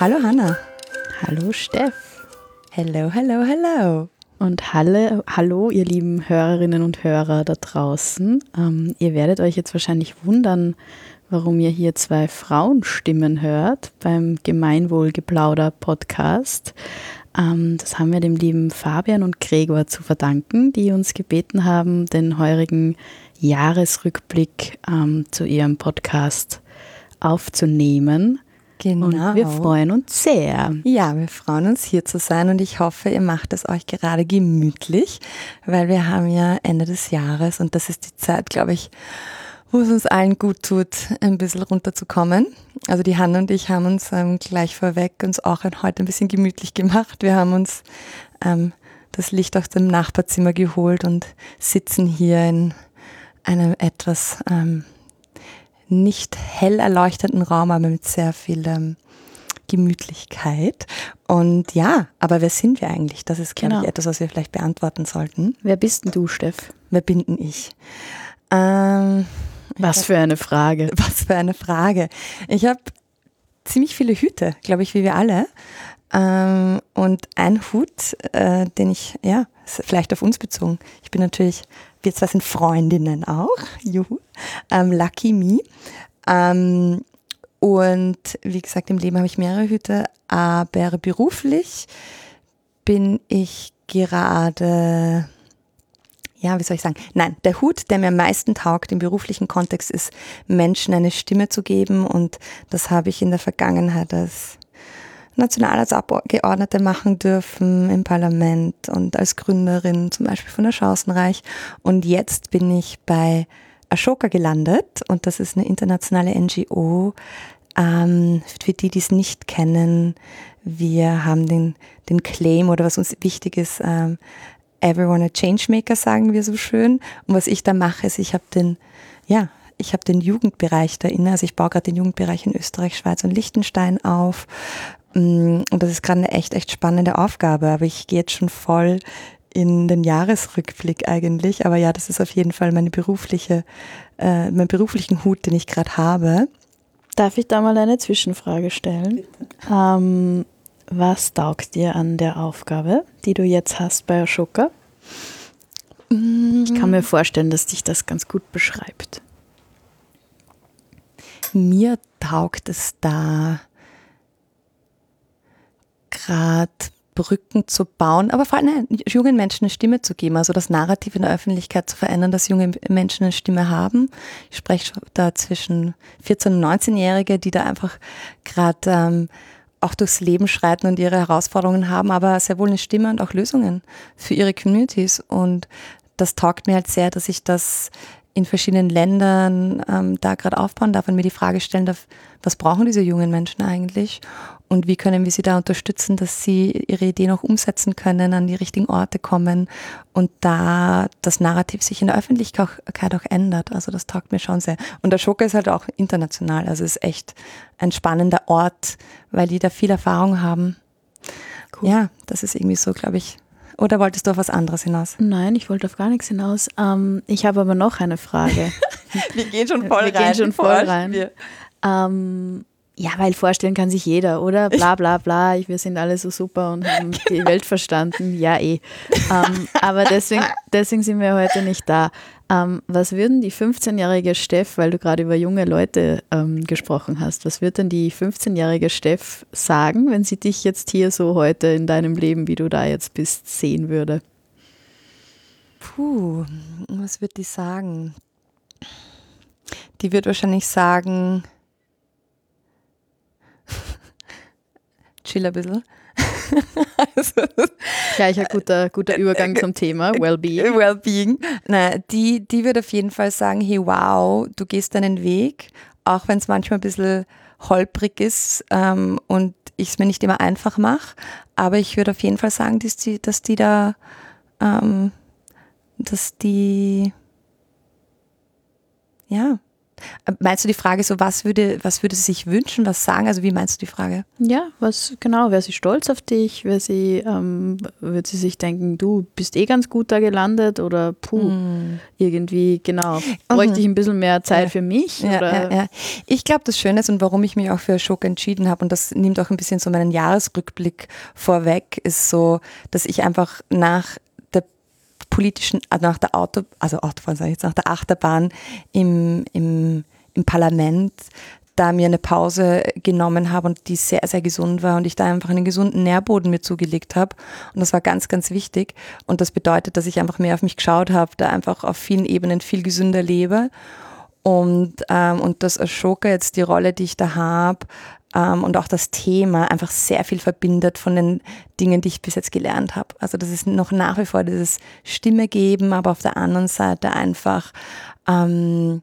Hallo Hanna. Hallo Steff. Hello, hello, hello. Und halle, hallo, ihr lieben Hörerinnen und Hörer da draußen. Ähm, ihr werdet euch jetzt wahrscheinlich wundern, warum ihr hier zwei Frauenstimmen hört beim Gemeinwohlgeplauder-Podcast. Ähm, das haben wir dem lieben Fabian und Gregor zu verdanken, die uns gebeten haben, den heurigen Jahresrückblick ähm, zu ihrem Podcast aufzunehmen. Genau. Und wir freuen uns sehr. Ja, wir freuen uns hier zu sein und ich hoffe, ihr macht es euch gerade gemütlich, weil wir haben ja Ende des Jahres und das ist die Zeit, glaube ich, wo es uns allen gut tut, ein bisschen runterzukommen. Also die Hanna und ich haben uns ähm, gleich vorweg uns auch heute ein bisschen gemütlich gemacht. Wir haben uns ähm, das Licht aus dem Nachbarzimmer geholt und sitzen hier in einem etwas ähm, nicht hell erleuchteten Raum, aber mit sehr viel ähm, Gemütlichkeit. Und ja, aber wer sind wir eigentlich? Das ist, glaube genau. ich, etwas, was wir vielleicht beantworten sollten. Wer bist denn du, Steff? Wer bin denn ich? Ähm, was für eine Frage. Was für eine Frage. Ich habe ziemlich viele Hüte, glaube ich, wie wir alle. Ähm, und ein Hut, äh, den ich, ja, vielleicht auf uns bezogen. Ich bin natürlich, wir zwei sind Freundinnen auch, juhu, ähm, Lucky Me. Ähm, und wie gesagt, im Leben habe ich mehrere Hüte, aber beruflich bin ich gerade ja, wie soll ich sagen? Nein, der Hut, der mir am meisten taugt im beruflichen Kontext, ist, Menschen eine Stimme zu geben. Und das habe ich in der Vergangenheit als Nationalratsabgeordnete machen dürfen im Parlament und als Gründerin zum Beispiel von der Chancenreich. Und jetzt bin ich bei Ashoka gelandet und das ist eine internationale NGO. Ähm, für die, die es nicht kennen, wir haben den, den Claim oder was uns wichtig ist, ähm, Everyone a Changemaker, sagen wir so schön. Und was ich da mache, ist, ich habe den, ja, ich habe den Jugendbereich da inne. Also ich baue gerade den Jugendbereich in Österreich, Schweiz und Liechtenstein auf. Mm, und das ist gerade eine echt, echt spannende Aufgabe. Aber ich gehe jetzt schon voll in den Jahresrückblick eigentlich. Aber ja, das ist auf jeden Fall meine berufliche, äh, mein beruflichen Hut, den ich gerade habe. Darf ich da mal eine Zwischenfrage stellen? Ähm, was taugt dir an der Aufgabe, die du jetzt hast bei Ashoka? Ich kann mir vorstellen, dass dich das ganz gut beschreibt. Mir taugt es da gerade Brücken zu bauen, aber vor allem jungen Menschen eine Stimme zu geben, also das Narrativ in der Öffentlichkeit zu verändern, dass junge Menschen eine Stimme haben. Ich spreche da zwischen 14- und 19-Jährige, die da einfach gerade ähm, auch durchs Leben schreiten und ihre Herausforderungen haben, aber sehr wohl eine Stimme und auch Lösungen für ihre Communities. Und das taugt mir halt sehr, dass ich das in verschiedenen Ländern ähm, da gerade aufbauen darf und mir die Frage stellen darf, was brauchen diese jungen Menschen eigentlich und wie können wir sie da unterstützen, dass sie ihre Ideen auch umsetzen können, an die richtigen Orte kommen und da das Narrativ sich in der Öffentlichkeit auch ändert. Also das taugt mir schon sehr. Und der Schoka ist halt auch international, also ist echt ein spannender Ort, weil die da viel Erfahrung haben. Cool. Ja, das ist irgendwie so, glaube ich, oder wolltest du auf was anderes hinaus? Nein, ich wollte auf gar nichts hinaus. Ähm, ich habe aber noch eine Frage. wir gehen schon voll wir rein. Wir gehen schon voll rein. Ähm, ja, weil vorstellen kann sich jeder, oder? Bla bla bla, wir sind alle so super und haben genau. die Welt verstanden. Ja, eh. Ähm, aber deswegen, deswegen sind wir heute nicht da. Ähm, was würden die 15-jährige Steff, weil du gerade über junge Leute ähm, gesprochen hast, was wird denn die 15-jährige Steff sagen, wenn sie dich jetzt hier so heute in deinem Leben, wie du da jetzt bist, sehen würde? Puh, was wird die sagen? Die wird wahrscheinlich sagen, chill ein bisschen. also, Gleicher guter, guter Übergang zum Thema Wellbeing. Wellbeing. Nein, die, die wird auf jeden Fall sagen, hey wow, du gehst deinen Weg, auch wenn es manchmal ein bisschen holprig ist ähm, und ich es mir nicht immer einfach mache. Aber ich würde auf jeden Fall sagen, dass die, dass die da, ähm, dass die, ja, meinst du die Frage so, was würde, was würde sie sich wünschen, was sagen? Also wie meinst du die Frage? Ja, was genau, wäre sie stolz auf dich? Wäre sie, ähm, würde sie sich denken, du bist eh ganz gut da gelandet oder puh, mm. irgendwie, genau, bräuchte mhm. ich ein bisschen mehr Zeit ja. für mich? Ja? Ja, ich glaube, das Schöne ist und warum ich mich auch für Schok entschieden habe und das nimmt auch ein bisschen so meinen Jahresrückblick vorweg, ist so, dass ich einfach nach politischen, also nach der Auto, also Autobahn sage ich jetzt, nach der Achterbahn im, im, im Parlament da mir eine Pause genommen habe und die sehr, sehr gesund war und ich da einfach einen gesunden Nährboden mir zugelegt habe. Und das war ganz, ganz wichtig. Und das bedeutet, dass ich einfach mehr auf mich geschaut habe, da einfach auf vielen Ebenen viel gesünder lebe. Und, ähm, und das Ashoka jetzt die Rolle, die ich da habe, ähm, und auch das Thema einfach sehr viel verbindet von den Dingen, die ich bis jetzt gelernt habe. Also das ist noch nach wie vor dieses Stimme geben, aber auf der anderen Seite einfach ähm,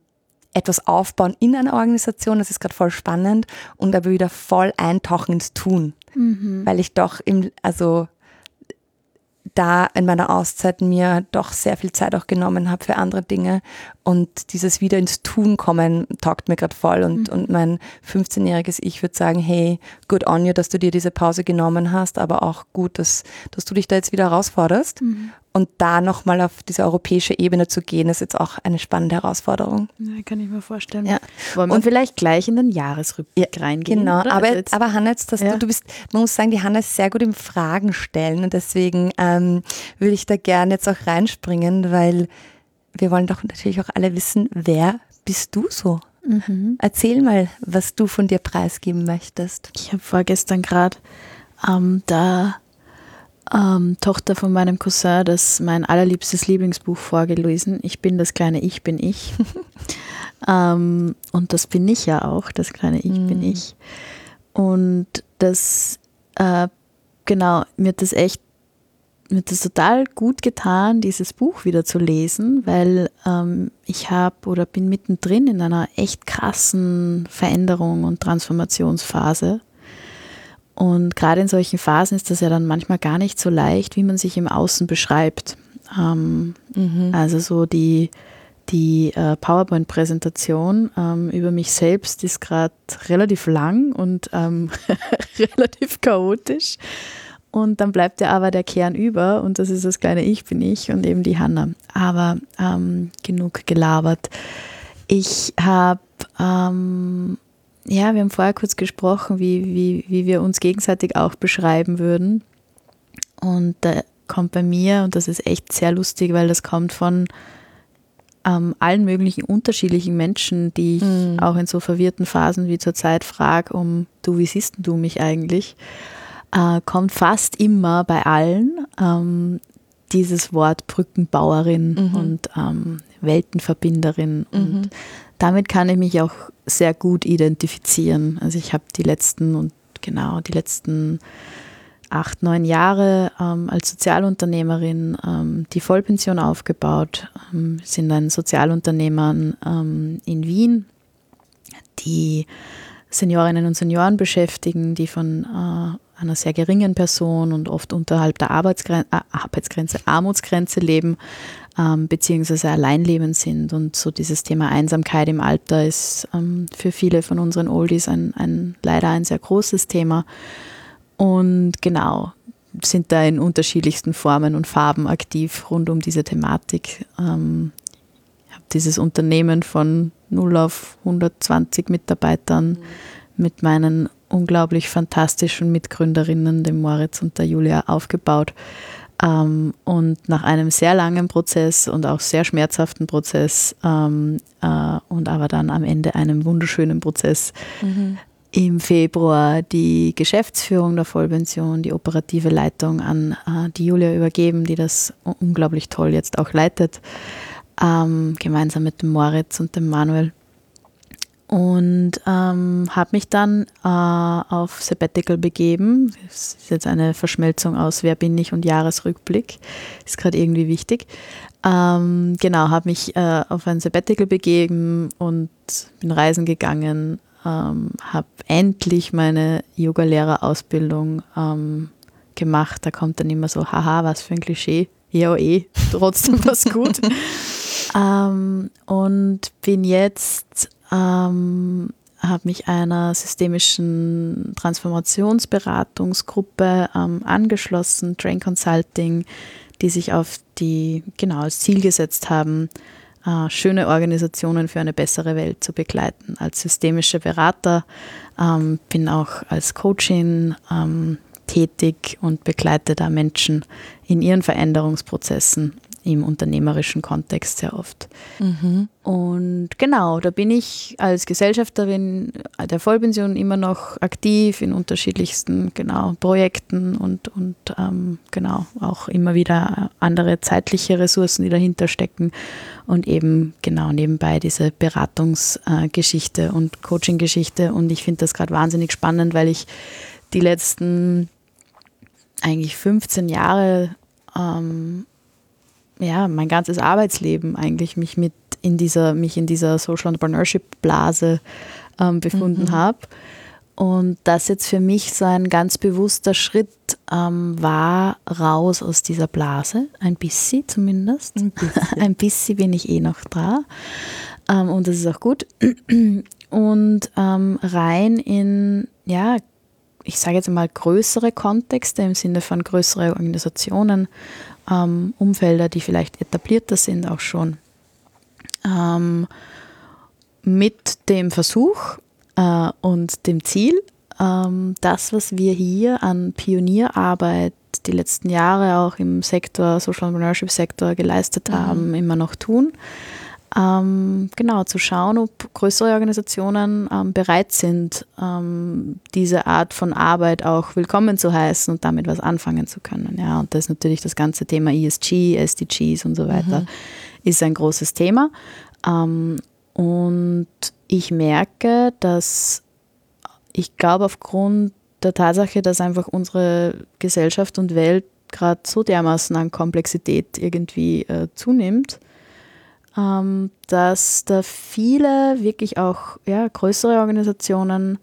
etwas aufbauen in einer Organisation, das ist gerade voll spannend und aber wieder voll eintauchen ins Tun, mhm. weil ich doch im, also da in meiner Auszeit mir doch sehr viel Zeit auch genommen habe für andere Dinge und dieses wieder ins Tun kommen taugt mir gerade voll und, mhm. und mein 15-jähriges Ich würde sagen, hey, good on you, dass du dir diese Pause genommen hast, aber auch gut, dass, dass du dich da jetzt wieder herausforderst mhm. Und da nochmal auf diese europäische Ebene zu gehen, ist jetzt auch eine spannende Herausforderung. Ja, kann ich mir vorstellen. Ja. Wollen wir und vielleicht gleich in den Jahresrückblick ja, reingehen? Genau, oder? aber, also aber Hanna, jetzt, dass ja. du, du bist, man muss sagen, die Hanna ist sehr gut im Fragen stellen und deswegen ähm, würde ich da gerne jetzt auch reinspringen, weil wir wollen doch natürlich auch alle wissen, wer bist du so? Mhm. Erzähl mal, was du von dir preisgeben möchtest. Ich habe vorgestern gerade ähm, da ähm, Tochter von meinem Cousin das mein allerliebstes Lieblingsbuch vorgelesen. Ich bin das kleine Ich bin ich. ähm, und das bin ich ja auch, das kleine Ich mm. bin ich. Und das, äh, genau, mir hat das echt, mir hat das total gut getan, dieses Buch wieder zu lesen, weil ähm, ich habe oder bin mittendrin in einer echt krassen Veränderung und Transformationsphase. Und gerade in solchen Phasen ist das ja dann manchmal gar nicht so leicht, wie man sich im Außen beschreibt. Ähm, mhm. Also so die, die äh, PowerPoint-Präsentation ähm, über mich selbst ist gerade relativ lang und ähm, relativ chaotisch. Und dann bleibt ja aber der Kern über und das ist das kleine Ich bin ich und eben die Hanna. Aber ähm, genug gelabert. Ich habe ähm, ja, wir haben vorher kurz gesprochen, wie, wie, wie wir uns gegenseitig auch beschreiben würden. Und da kommt bei mir, und das ist echt sehr lustig, weil das kommt von ähm, allen möglichen unterschiedlichen Menschen, die ich mhm. auch in so verwirrten Phasen wie zurzeit frage, um du, wie siehst du mich eigentlich? Äh, kommt fast immer bei allen ähm, dieses Wort Brückenbauerin mhm. und ähm, Weltenverbinderin. Mhm. Und damit kann ich mich auch sehr gut identifizieren. Also ich habe die letzten und genau die letzten acht, neun Jahre ähm, als Sozialunternehmerin ähm, die Vollpension aufgebaut, ähm, sind ein Sozialunternehmer ähm, in Wien, die Seniorinnen und Senioren beschäftigen, die von äh, einer sehr geringen Person und oft unterhalb der Arbeitsgren äh, Arbeitsgrenze, Armutsgrenze leben, ähm, beziehungsweise alleinlebend sind. Und so dieses Thema Einsamkeit im Alter ist ähm, für viele von unseren Oldies ein, ein, leider ein sehr großes Thema. Und genau, sind da in unterschiedlichsten Formen und Farben aktiv rund um diese Thematik. Ähm, ich habe dieses Unternehmen von 0 auf 120 Mitarbeitern mhm. mit meinen unglaublich fantastischen Mitgründerinnen, dem Moritz und der Julia, aufgebaut. Ähm, und nach einem sehr langen Prozess und auch sehr schmerzhaften Prozess ähm, äh, und aber dann am Ende einem wunderschönen Prozess mhm. im Februar die Geschäftsführung der Vollpension, die operative Leitung an äh, die Julia übergeben, die das unglaublich toll jetzt auch leitet, ähm, gemeinsam mit dem Moritz und dem Manuel und ähm, habe mich dann äh, auf Sabbatical begeben. Das ist jetzt eine Verschmelzung aus Wer bin ich und Jahresrückblick. Ist gerade irgendwie wichtig. Ähm, genau, habe mich äh, auf ein Sabbatical begeben und bin reisen gegangen. Ähm, habe endlich meine Yoga-Lehrerausbildung ähm, gemacht. Da kommt dann immer so, haha, was für ein Klischee. Ja, eh, trotzdem was gut. Ähm, und bin jetzt ähm, habe mich einer systemischen Transformationsberatungsgruppe ähm, angeschlossen, Train Consulting, die sich auf die, genau, als Ziel gesetzt haben, äh, schöne Organisationen für eine bessere Welt zu begleiten. Als systemische Berater ähm, bin auch als Coachin ähm, tätig und begleite da Menschen in ihren Veränderungsprozessen im unternehmerischen Kontext sehr oft. Mhm. Und genau, da bin ich als Gesellschafterin der Vollpension immer noch aktiv in unterschiedlichsten genau, Projekten und, und ähm, genau auch immer wieder andere zeitliche Ressourcen, die dahinter stecken und eben genau nebenbei diese Beratungsgeschichte äh, und Coaching-Geschichte. Und ich finde das gerade wahnsinnig spannend, weil ich die letzten eigentlich 15 Jahre ähm, ja, mein ganzes Arbeitsleben eigentlich mich mit in dieser, mich in dieser Social Entrepreneurship Blase ähm, befunden mhm. habe. Und das jetzt für mich so ein ganz bewusster Schritt ähm, war, raus aus dieser Blase, ein bisschen zumindest. Ein bisschen, ein bisschen bin ich eh noch da. Ähm, und das ist auch gut. Und ähm, rein in, ja, ich sage jetzt mal größere Kontexte im Sinne von größere Organisationen ähm, Umfelder, die vielleicht etablierter sind auch schon. Ähm, mit dem Versuch äh, und dem Ziel, ähm, das, was wir hier an Pionierarbeit die letzten Jahre auch im Sektor, Social Entrepreneurship Sektor geleistet mhm. haben, immer noch tun ähm, genau, zu schauen, ob größere Organisationen ähm, bereit sind, ähm, diese Art von Arbeit auch willkommen zu heißen und damit was anfangen zu können. Ja, und das ist natürlich das ganze Thema ESG, SDGs und so weiter, mhm. ist ein großes Thema. Ähm, und ich merke, dass ich glaube, aufgrund der Tatsache, dass einfach unsere Gesellschaft und Welt gerade so dermaßen an Komplexität irgendwie äh, zunimmt, ähm, dass da viele wirklich auch ja, größere Organisationen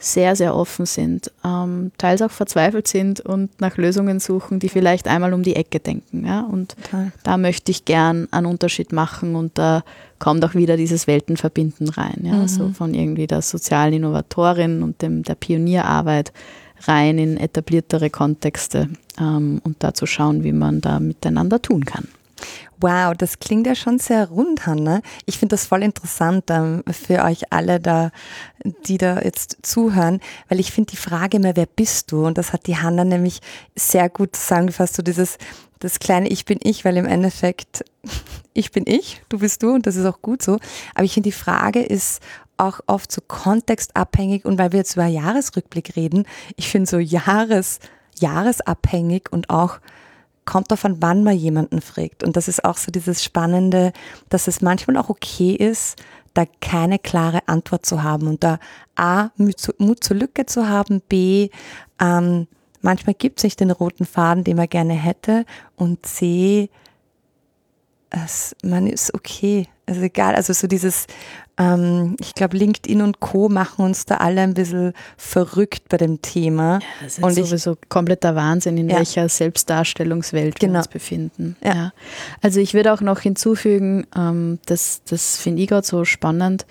sehr, sehr offen sind, ähm, teils auch verzweifelt sind und nach Lösungen suchen, die vielleicht einmal um die Ecke denken. Ja? Und Total. da möchte ich gern einen Unterschied machen und da kommt auch wieder dieses Weltenverbinden rein. Ja? Mhm. So von irgendwie der sozialen Innovatorin und dem, der Pionierarbeit rein in etabliertere Kontexte ähm, und da zu schauen, wie man da miteinander tun kann. Wow, das klingt ja schon sehr rund, Hanna. Ich finde das voll interessant ähm, für euch alle da, die da jetzt zuhören, weil ich finde die Frage immer, wer bist du? Und das hat die Hanna nämlich sehr gut zusammengefasst, so dieses, das kleine Ich bin ich, weil im Endeffekt ich bin ich, du bist du und das ist auch gut so. Aber ich finde die Frage ist auch oft so kontextabhängig und weil wir jetzt über Jahresrückblick reden, ich finde so Jahres, jahresabhängig und auch kommt davon, wann man jemanden fragt. Und das ist auch so dieses Spannende, dass es manchmal auch okay ist, da keine klare Antwort zu haben und da A, Mut, zu, Mut zur Lücke zu haben, B, ähm, manchmal gibt es nicht den roten Faden, den man gerne hätte und C, es, man ist okay. Also egal, also so dieses, ähm, ich glaube, LinkedIn und Co. machen uns da alle ein bisschen verrückt bei dem Thema. Ja, das ist und sowieso ich, kompletter Wahnsinn, in ja. welcher Selbstdarstellungswelt genau. wir uns befinden. Ja. ja. Also ich würde auch noch hinzufügen, ähm, das, das finde ich gerade so spannend,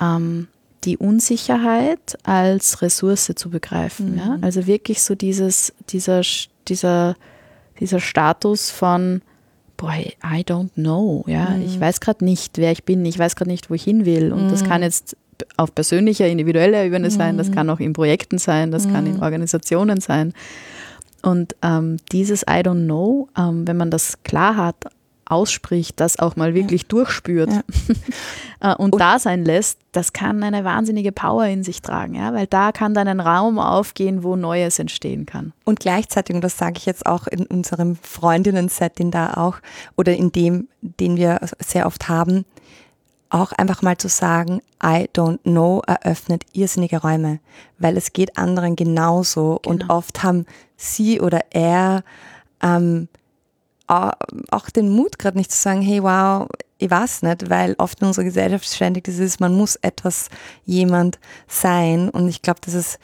ähm, die Unsicherheit als Ressource zu begreifen. Mhm. Ja? Also wirklich so dieses, dieser, dieser, dieser Status von boy, I don't know. Ja, mhm. ich weiß gerade nicht, wer ich bin, ich weiß gerade nicht, wo ich hin will. Und mhm. das kann jetzt auf persönlicher, individueller Ebene mhm. sein, das kann auch in Projekten sein, das kann in mhm. Organisationen sein. Und ähm, dieses I don't know, ähm, wenn man das klar hat, ausspricht, das auch mal wirklich ja. durchspürt ja. Äh, und, und, da sein lässt, das kann eine wahnsinnige Power in sich tragen, ja, weil da kann dann ein Raum aufgehen, wo Neues entstehen kann. Und gleichzeitig, und das sage ich jetzt auch in unserem Freundinnen-Setting da auch, oder in dem, den wir sehr oft haben, auch einfach mal zu sagen, I don't know, eröffnet irrsinnige Räume, weil es geht anderen genauso genau. und oft haben sie oder er ähm, auch den Mut gerade nicht zu sagen, hey wow, ich weiß nicht, weil oft in unserer Gesellschaft ständig das ist, man muss etwas jemand sein und ich glaube, das ist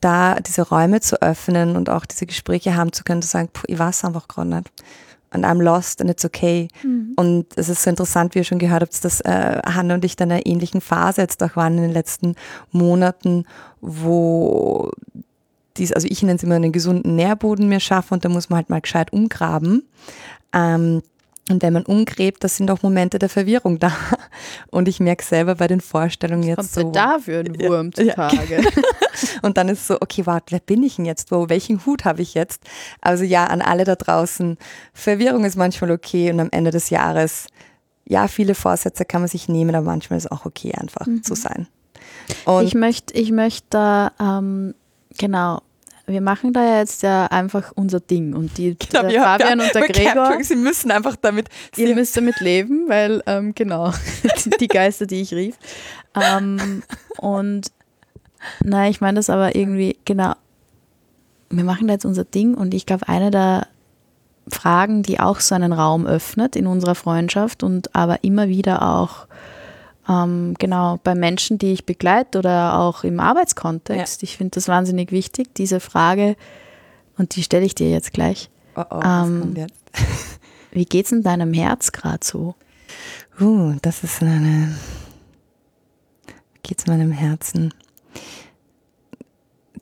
da diese Räume zu öffnen und auch diese Gespräche haben zu können, zu sagen, ich weiß einfach gerade nicht. Und I'm lost and it's okay. Mhm. Und es ist so interessant, wie ihr schon gehört habt, dass äh, Hanna und ich in einer ähnlichen Phase jetzt auch waren in den letzten Monaten, wo dies, also ich nenne es immer einen gesunden Nährboden mir schaffe und da muss man halt mal gescheit umgraben. Ähm, und wenn man umgräbt, das sind auch Momente der Verwirrung da. Und ich merke selber bei den Vorstellungen jetzt Kommt so. da für einen Wurm ja, zutage? Ja. und dann ist so, okay, warte, wer bin ich denn jetzt? Wo, welchen Hut habe ich jetzt? Also ja, an alle da draußen. Verwirrung ist manchmal okay und am Ende des Jahres, ja, viele Vorsätze kann man sich nehmen, aber manchmal ist es auch okay, einfach mhm. zu sein. Und ich möchte, ich möchte da, ähm, genau, wir machen da ja jetzt ja einfach unser Ding und die genau, der Fabian ja, und der Gregor. Sie müssen einfach damit. Ihr müsst damit leben, weil ähm, genau die Geister, die ich rief. Ähm, und nein, ich meine das aber irgendwie genau. Wir machen da jetzt unser Ding und ich glaube, eine der Fragen, die auch so einen Raum öffnet in unserer Freundschaft und aber immer wieder auch ähm, genau, bei Menschen, die ich begleite oder auch im Arbeitskontext. Ja. Ich finde das wahnsinnig wichtig, diese Frage, und die stelle ich dir jetzt gleich. Oh oh, ähm, jetzt? wie geht's in deinem Herz gerade so? Uh, das ist eine. Wie geht's meinem Herzen?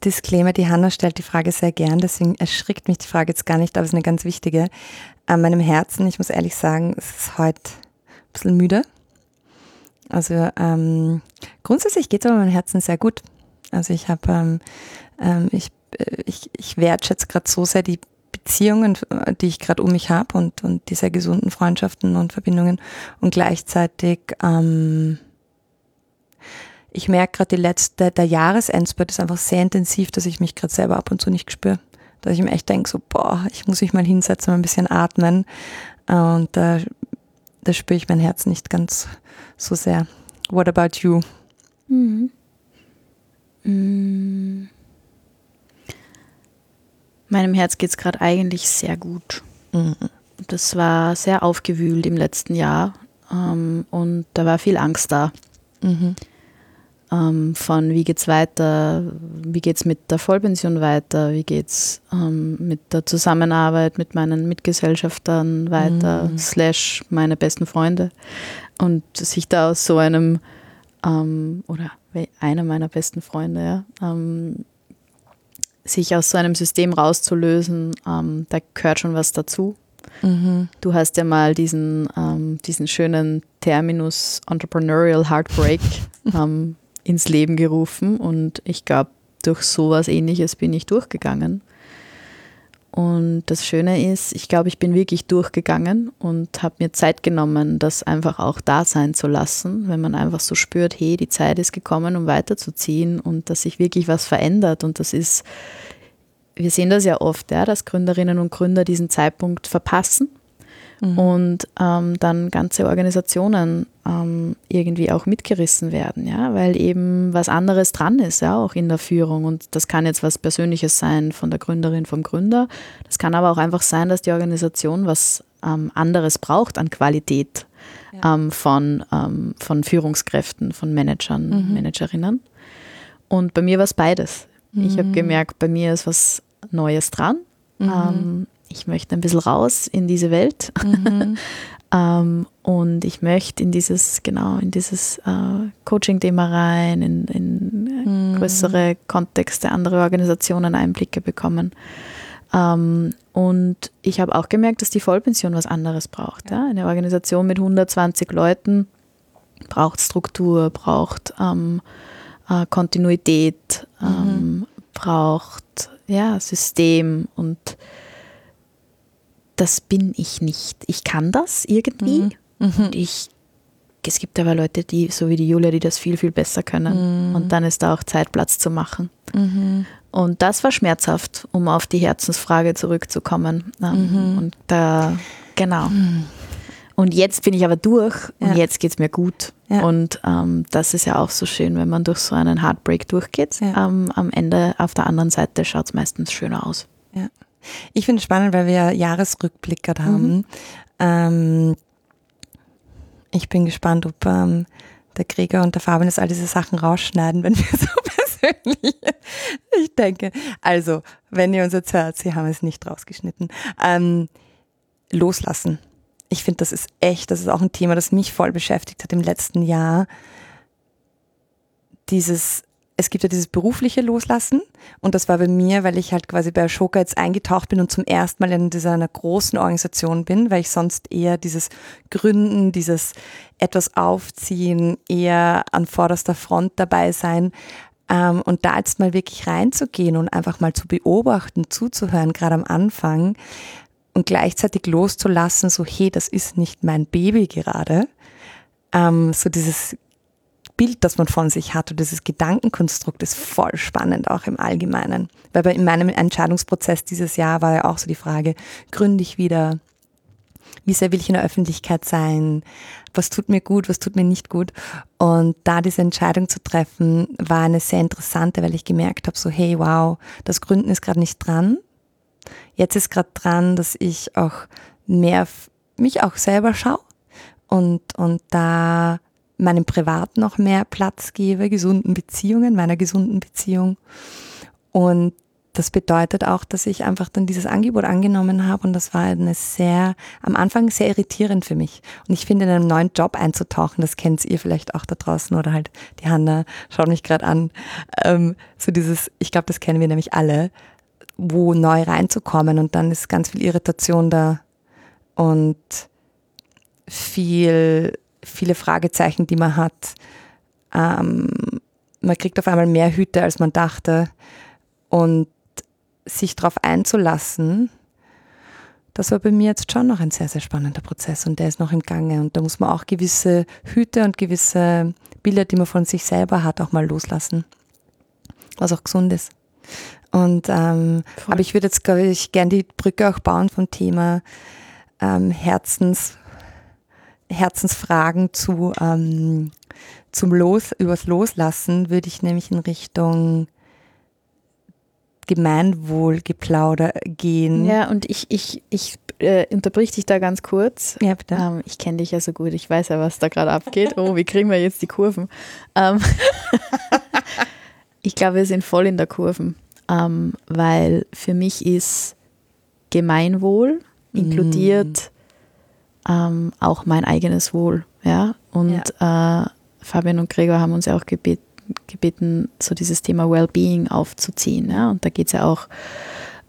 Disclaimer, die Hanna stellt die Frage sehr gern, deswegen erschrickt mich die Frage jetzt gar nicht, aber es ist eine ganz wichtige. An meinem Herzen, ich muss ehrlich sagen, es ist heute ein bisschen müde. Also ähm, grundsätzlich geht es aber meinem Herzen sehr gut. Also ich habe, ähm, ähm, ich, äh, ich, ich wertschätze gerade so sehr die Beziehungen, äh, die ich gerade um mich habe und, und diese gesunden Freundschaften und Verbindungen und gleichzeitig ähm, ich merke gerade die letzte, der Jahresendspurt ist einfach sehr intensiv, dass ich mich gerade selber ab und zu nicht spüre. Dass ich mir echt denke, so, boah, ich muss mich mal hinsetzen, mal ein bisschen atmen. Und da, da spüre ich mein Herz nicht ganz so sehr. What about you? Mhm. Mhm. Meinem Herz geht es gerade eigentlich sehr gut. Mhm. Das war sehr aufgewühlt im letzten Jahr ähm, und da war viel Angst da. Mhm. Ähm, von wie geht's weiter, wie geht's mit der Vollpension weiter, wie geht's ähm, mit der Zusammenarbeit mit meinen Mitgesellschaftern weiter, mhm. slash meine besten Freunde. Und sich da aus so einem, ähm, oder einer meiner besten Freunde, ja, ähm, sich aus so einem System rauszulösen, ähm, da gehört schon was dazu. Mhm. Du hast ja mal diesen, ähm, diesen schönen Terminus Entrepreneurial Heartbreak ähm, ins Leben gerufen und ich glaube, durch sowas ähnliches bin ich durchgegangen. Und das Schöne ist, ich glaube, ich bin wirklich durchgegangen und habe mir Zeit genommen, das einfach auch da sein zu lassen, wenn man einfach so spürt, hey, die Zeit ist gekommen, um weiterzuziehen und dass sich wirklich was verändert. Und das ist, wir sehen das ja oft, ja, dass Gründerinnen und Gründer diesen Zeitpunkt verpassen mhm. und ähm, dann ganze Organisationen ähm, irgendwie auch mitgerissen werden, ja, weil eben was anderes dran ist, ja, auch in der Führung. Und das kann jetzt was Persönliches sein von der Gründerin, vom Gründer. Das kann aber auch einfach sein, dass die Organisation was ähm, anderes braucht an Qualität ja. Ähm, von, ähm, von Führungskräften, von Managern, mhm. Managerinnen. Und bei mir war es beides. Mhm. Ich habe gemerkt, bei mir ist was Neues dran. Mhm. Ich möchte ein bisschen raus in diese Welt. Mhm. ähm, und ich möchte in dieses, genau, in dieses äh, Coaching-Thema rein, in, in mhm. größere Kontexte, andere Organisationen Einblicke bekommen. Ähm, und ich habe auch gemerkt, dass die Vollpension was anderes braucht. Ja? Eine Organisation mit 120 Leuten braucht Struktur, braucht ähm, äh, Kontinuität, mhm. Ähm, braucht ja, System und das bin ich nicht. Ich kann das irgendwie. Mhm. Mhm. Und ich, es gibt aber Leute, die, so wie die Julia, die das viel, viel besser können. Mhm. Und dann ist da auch Zeit, Platz zu machen. Mhm. Und das war schmerzhaft, um auf die Herzensfrage zurückzukommen. Ähm, mhm. Und da, genau. Mhm. Und jetzt bin ich aber durch und ja. jetzt geht es mir gut. Ja. Und ähm, das ist ja auch so schön, wenn man durch so einen Heartbreak durchgeht. Ja. Ähm, am Ende auf der anderen Seite schaut es meistens schöner aus. Ja. Ich finde es spannend, weil wir Jahresrückblick gerade haben. Mhm. Ähm, ich bin gespannt, ob ähm, der Gregor und der Fabian jetzt all diese Sachen rausschneiden, wenn wir so persönlich. Ich denke, also, wenn ihr uns jetzt hört, sie haben es nicht rausgeschnitten. Ähm, loslassen. Ich finde, das ist echt, das ist auch ein Thema, das mich voll beschäftigt hat im letzten Jahr. Dieses es gibt ja dieses berufliche Loslassen und das war bei mir, weil ich halt quasi bei Ashoka jetzt eingetaucht bin und zum ersten Mal in dieser einer großen Organisation bin, weil ich sonst eher dieses Gründen, dieses etwas aufziehen, eher an vorderster Front dabei sein ähm, und da jetzt mal wirklich reinzugehen und einfach mal zu beobachten, zuzuhören, gerade am Anfang und gleichzeitig loszulassen, so hey, das ist nicht mein Baby gerade. Ähm, so dieses Bild, das man von sich hat und dieses Gedankenkonstrukt ist voll spannend, auch im Allgemeinen. Weil bei, in meinem Entscheidungsprozess dieses Jahr war ja auch so die Frage, gründe ich wieder, wie sehr will ich in der Öffentlichkeit sein, was tut mir gut, was tut mir nicht gut. Und da diese Entscheidung zu treffen, war eine sehr interessante, weil ich gemerkt habe, so hey, wow, das Gründen ist gerade nicht dran. Jetzt ist gerade dran, dass ich auch mehr mich auch selber schaue und, und da meinem Privat noch mehr Platz gebe, gesunden Beziehungen, meiner gesunden Beziehung. Und das bedeutet auch, dass ich einfach dann dieses Angebot angenommen habe und das war eine sehr, am Anfang sehr irritierend für mich. Und ich finde, in einen neuen Job einzutauchen, das kennt ihr vielleicht auch da draußen oder halt die Hanna schaut mich gerade an, ähm, so dieses, ich glaube, das kennen wir nämlich alle, wo neu reinzukommen und dann ist ganz viel Irritation da und viel viele Fragezeichen, die man hat. Ähm, man kriegt auf einmal mehr Hüte, als man dachte. Und sich darauf einzulassen, das war bei mir jetzt schon noch ein sehr, sehr spannender Prozess und der ist noch im Gange. Und da muss man auch gewisse Hüte und gewisse Bilder, die man von sich selber hat, auch mal loslassen. Was auch gesund ist. Und ähm, aber ich würde jetzt, glaube ich, gerne die Brücke auch bauen vom Thema ähm, Herzens Herzensfragen zu, ähm, zum Los, übers Loslassen würde ich nämlich in Richtung Gemeinwohlgeplauder gehen. Ja, und ich, ich, ich äh, unterbrich dich da ganz kurz. Ja, bitte. Ähm, ich kenne dich ja so gut, ich weiß ja, was da gerade abgeht. Oh, wie kriegen wir jetzt die Kurven? Ähm, ich glaube, wir sind voll in der Kurven, ähm, weil für mich ist Gemeinwohl inkludiert ähm, auch mein eigenes Wohl. Ja? Und ja. Äh, Fabian und Gregor haben uns ja auch gebeten, gebeten so dieses Thema Wellbeing aufzuziehen. Ja? Und da geht es ja auch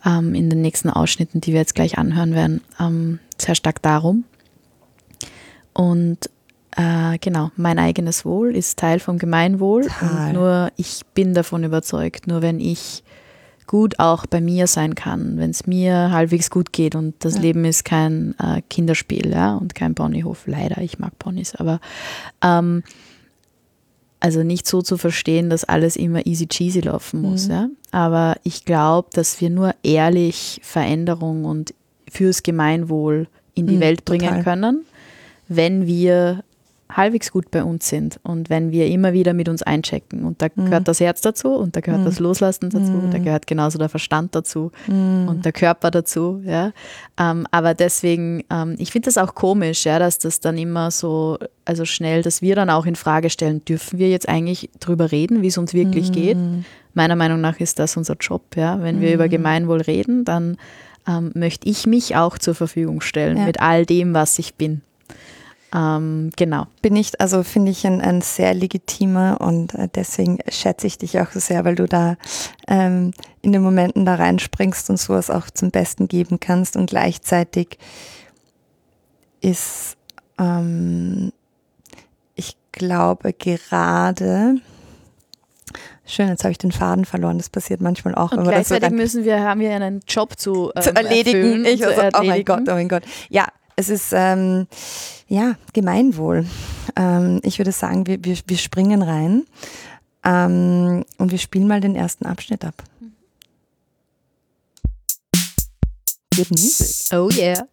ähm, in den nächsten Ausschnitten, die wir jetzt gleich anhören werden, ähm, sehr stark darum. Und äh, genau, mein eigenes Wohl ist Teil vom Gemeinwohl. Total. Und nur ich bin davon überzeugt, nur wenn ich gut auch bei mir sein kann, wenn es mir halbwegs gut geht und das ja. Leben ist kein äh, Kinderspiel ja, und kein Ponyhof. Leider, ich mag Ponys, aber ähm, also nicht so zu verstehen, dass alles immer easy cheesy laufen muss. Mhm. Ja? Aber ich glaube, dass wir nur ehrlich Veränderung und fürs Gemeinwohl in die mhm, Welt bringen total. können, wenn wir halbwegs gut bei uns sind und wenn wir immer wieder mit uns einchecken und da mhm. gehört das Herz dazu und da gehört mhm. das Loslassen dazu, mhm. da gehört genauso der Verstand dazu mhm. und der Körper dazu, ja. Ähm, aber deswegen, ähm, ich finde das auch komisch, ja, dass das dann immer so, also schnell, dass wir dann auch in Frage stellen, dürfen wir jetzt eigentlich drüber reden, wie es uns wirklich geht? Mhm. Meiner Meinung nach ist das unser Job, ja. Wenn wir über mhm. Gemeinwohl reden, dann ähm, möchte ich mich auch zur Verfügung stellen ja. mit all dem, was ich bin. Ähm, genau. Bin ich, also finde ich ein, ein sehr legitimer und äh, deswegen schätze ich dich auch so sehr, weil du da ähm, in den Momenten da reinspringst und sowas auch zum Besten geben kannst und gleichzeitig ist, ähm, ich glaube gerade, Schön, jetzt habe ich den Faden verloren. Das passiert manchmal auch. Und gleichzeitig so müssen wir, haben wir einen Job zu, ähm, zu erledigen. Ich, also, erledigen. Oh mein Gott, oh mein Gott. Ja, es ist ähm, ja Gemeinwohl. Ähm, ich würde sagen, wir, wir, wir springen rein ähm, und wir spielen mal den ersten Abschnitt ab. Good music. Oh yeah.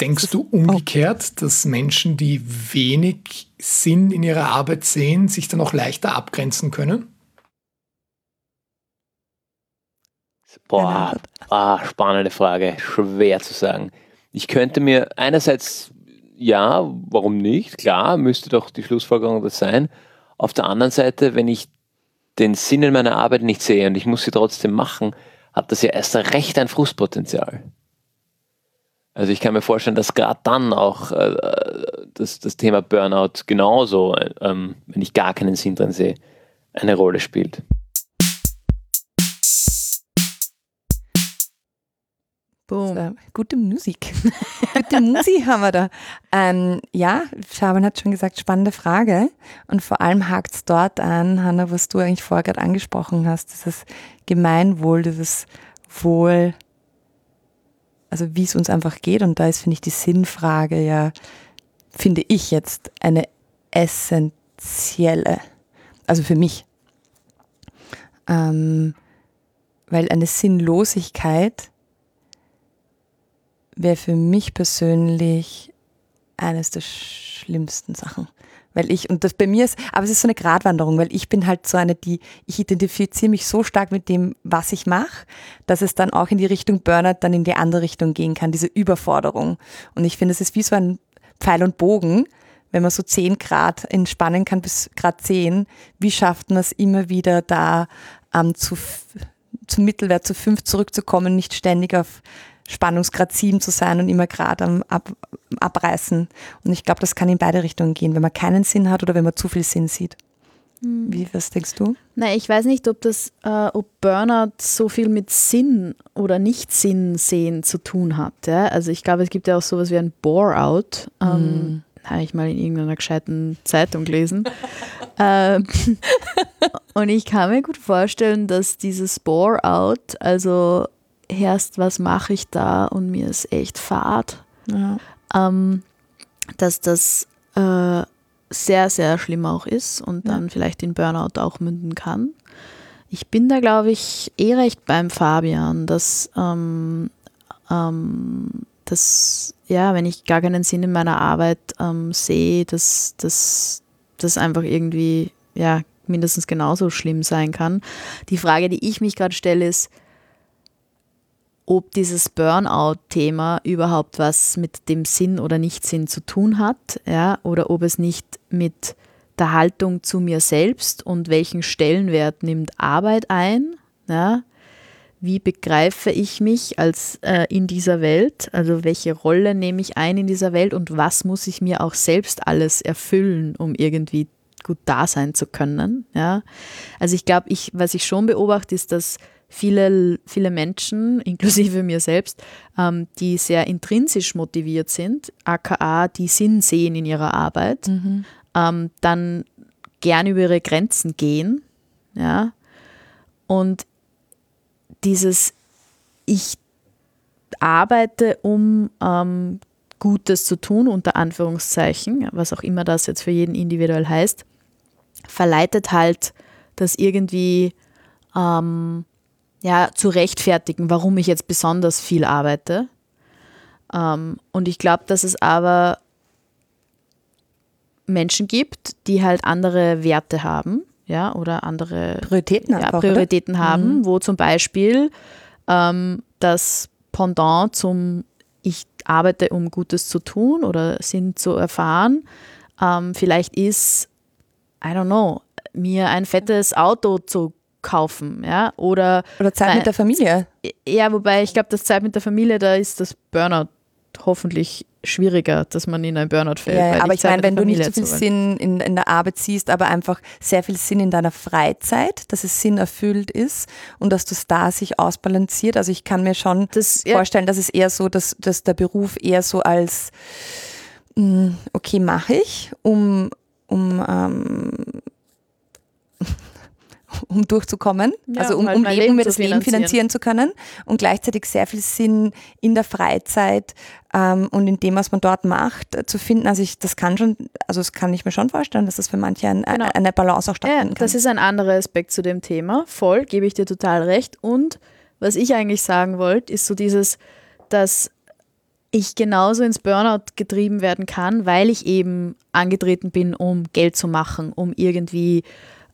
Denkst du umgekehrt, dass Menschen, die wenig Sinn in ihrer Arbeit sehen, sich dann auch leichter abgrenzen können? Boah, ah, spannende Frage. Schwer zu sagen ich könnte mir einerseits ja, warum nicht? Klar, müsste doch die Schlussfolgerung das sein. Auf der anderen Seite, wenn ich den Sinn in meiner Arbeit nicht sehe und ich muss sie trotzdem machen, hat das ja erst recht ein Frustpotenzial. Also ich kann mir vorstellen, dass gerade dann auch äh, das, das Thema Burnout genauso, ähm, wenn ich gar keinen Sinn drin sehe, eine Rolle spielt. Boom. gute Musik. gute Musik haben wir da. Ähm, ja, Schaban hat schon gesagt, spannende Frage. Und vor allem hakt es dort an, Hanna, was du eigentlich vorher gerade angesprochen hast, dieses Gemeinwohl, dieses Wohl, also wie es uns einfach geht. Und da ist, finde ich, die Sinnfrage ja, finde ich jetzt, eine essentielle. Also für mich. Ähm, weil eine Sinnlosigkeit wäre für mich persönlich eines der schlimmsten Sachen. Weil ich, und das bei mir ist, aber es ist so eine Gratwanderung, weil ich bin halt so eine, die, ich identifiziere mich so stark mit dem, was ich mache, dass es dann auch in die Richtung Burnout dann in die andere Richtung gehen kann, diese Überforderung. Und ich finde, es ist wie so ein Pfeil und Bogen, wenn man so 10 Grad entspannen kann bis Grad 10, wie schafft man es immer wieder da ähm, zu, zum Mittelwert zu 5 zurückzukommen, nicht ständig auf Spannungsgrad 7 zu sein und immer gerade am Ab Abreißen. Und ich glaube, das kann in beide Richtungen gehen, wenn man keinen Sinn hat oder wenn man zu viel Sinn sieht. Hm. Wie, was denkst du? Nein, ich weiß nicht, ob das, äh, ob Burnout so viel mit Sinn oder Nicht-Sinn sehen zu tun hat. Ja? Also ich glaube, es gibt ja auch sowas wie ein Bore-out. Ähm, mm. Habe ich mal in irgendeiner gescheiten Zeitung gelesen. ähm, und ich kann mir gut vorstellen, dass dieses Bore-out, also erst, was mache ich da und mir ist echt fad, ja. ähm, dass das äh, sehr, sehr schlimm auch ist und ja. dann vielleicht in Burnout auch münden kann. Ich bin da, glaube ich, eh recht beim Fabian, dass, ähm, ähm, dass, ja, wenn ich gar keinen Sinn in meiner Arbeit ähm, sehe, dass das einfach irgendwie, ja, mindestens genauso schlimm sein kann. Die Frage, die ich mich gerade stelle, ist, ob dieses Burnout-Thema überhaupt was mit dem Sinn oder Nichtsinn zu tun hat, ja, oder ob es nicht mit der Haltung zu mir selbst und welchen Stellenwert nimmt Arbeit ein, ja, wie begreife ich mich als äh, in dieser Welt, also welche Rolle nehme ich ein in dieser Welt und was muss ich mir auch selbst alles erfüllen, um irgendwie gut da sein zu können, ja. Also ich glaube, ich, was ich schon beobachte, ist, dass viele, viele Menschen, inklusive mir selbst, ähm, die sehr intrinsisch motiviert sind, aka die Sinn sehen in ihrer Arbeit, mhm. ähm, dann gern über ihre Grenzen gehen. Ja? Und dieses Ich arbeite, um ähm, Gutes zu tun, unter Anführungszeichen, was auch immer das jetzt für jeden individuell heißt, verleitet halt, dass irgendwie ähm, ja, zu rechtfertigen, warum ich jetzt besonders viel arbeite. Ähm, und ich glaube, dass es aber Menschen gibt, die halt andere Werte haben, ja, oder andere Prioritäten, ja, einfach, Prioritäten haben, mhm. wo zum Beispiel ähm, das Pendant zum Ich arbeite, um Gutes zu tun oder Sinn zu erfahren, ähm, vielleicht ist, I don't know, mir ein fettes Auto zu kaufen, ja, oder oder Zeit mit der Familie. Ja, wobei ich glaube, das Zeit mit der Familie, da ist das Burnout hoffentlich schwieriger, dass man in ein Burnout fällt. Ja, aber ich meine, wenn du nicht so viel Sinn in, in der Arbeit siehst, aber einfach sehr viel Sinn in deiner Freizeit, dass es Sinn erfüllt ist und dass das da sich ausbalanciert. Also ich kann mir schon das, vorstellen, dass es eher so, dass, dass der Beruf eher so als mm, okay, mache ich, um, um ähm, um durchzukommen, ja, also um, um, halt um eben Leben das Leben finanzieren zu können und gleichzeitig sehr viel Sinn in der Freizeit ähm, und in dem, was man dort macht, äh, zu finden. Also ich, das kann schon, also das kann ich mir schon vorstellen, dass das für manche ein, genau. eine Balance auch stattfinden ja, kann. Das ist ein anderer Aspekt zu dem Thema. Voll, gebe ich dir total recht. Und was ich eigentlich sagen wollte, ist so dieses, dass ich genauso ins Burnout getrieben werden kann, weil ich eben angetreten bin, um Geld zu machen, um irgendwie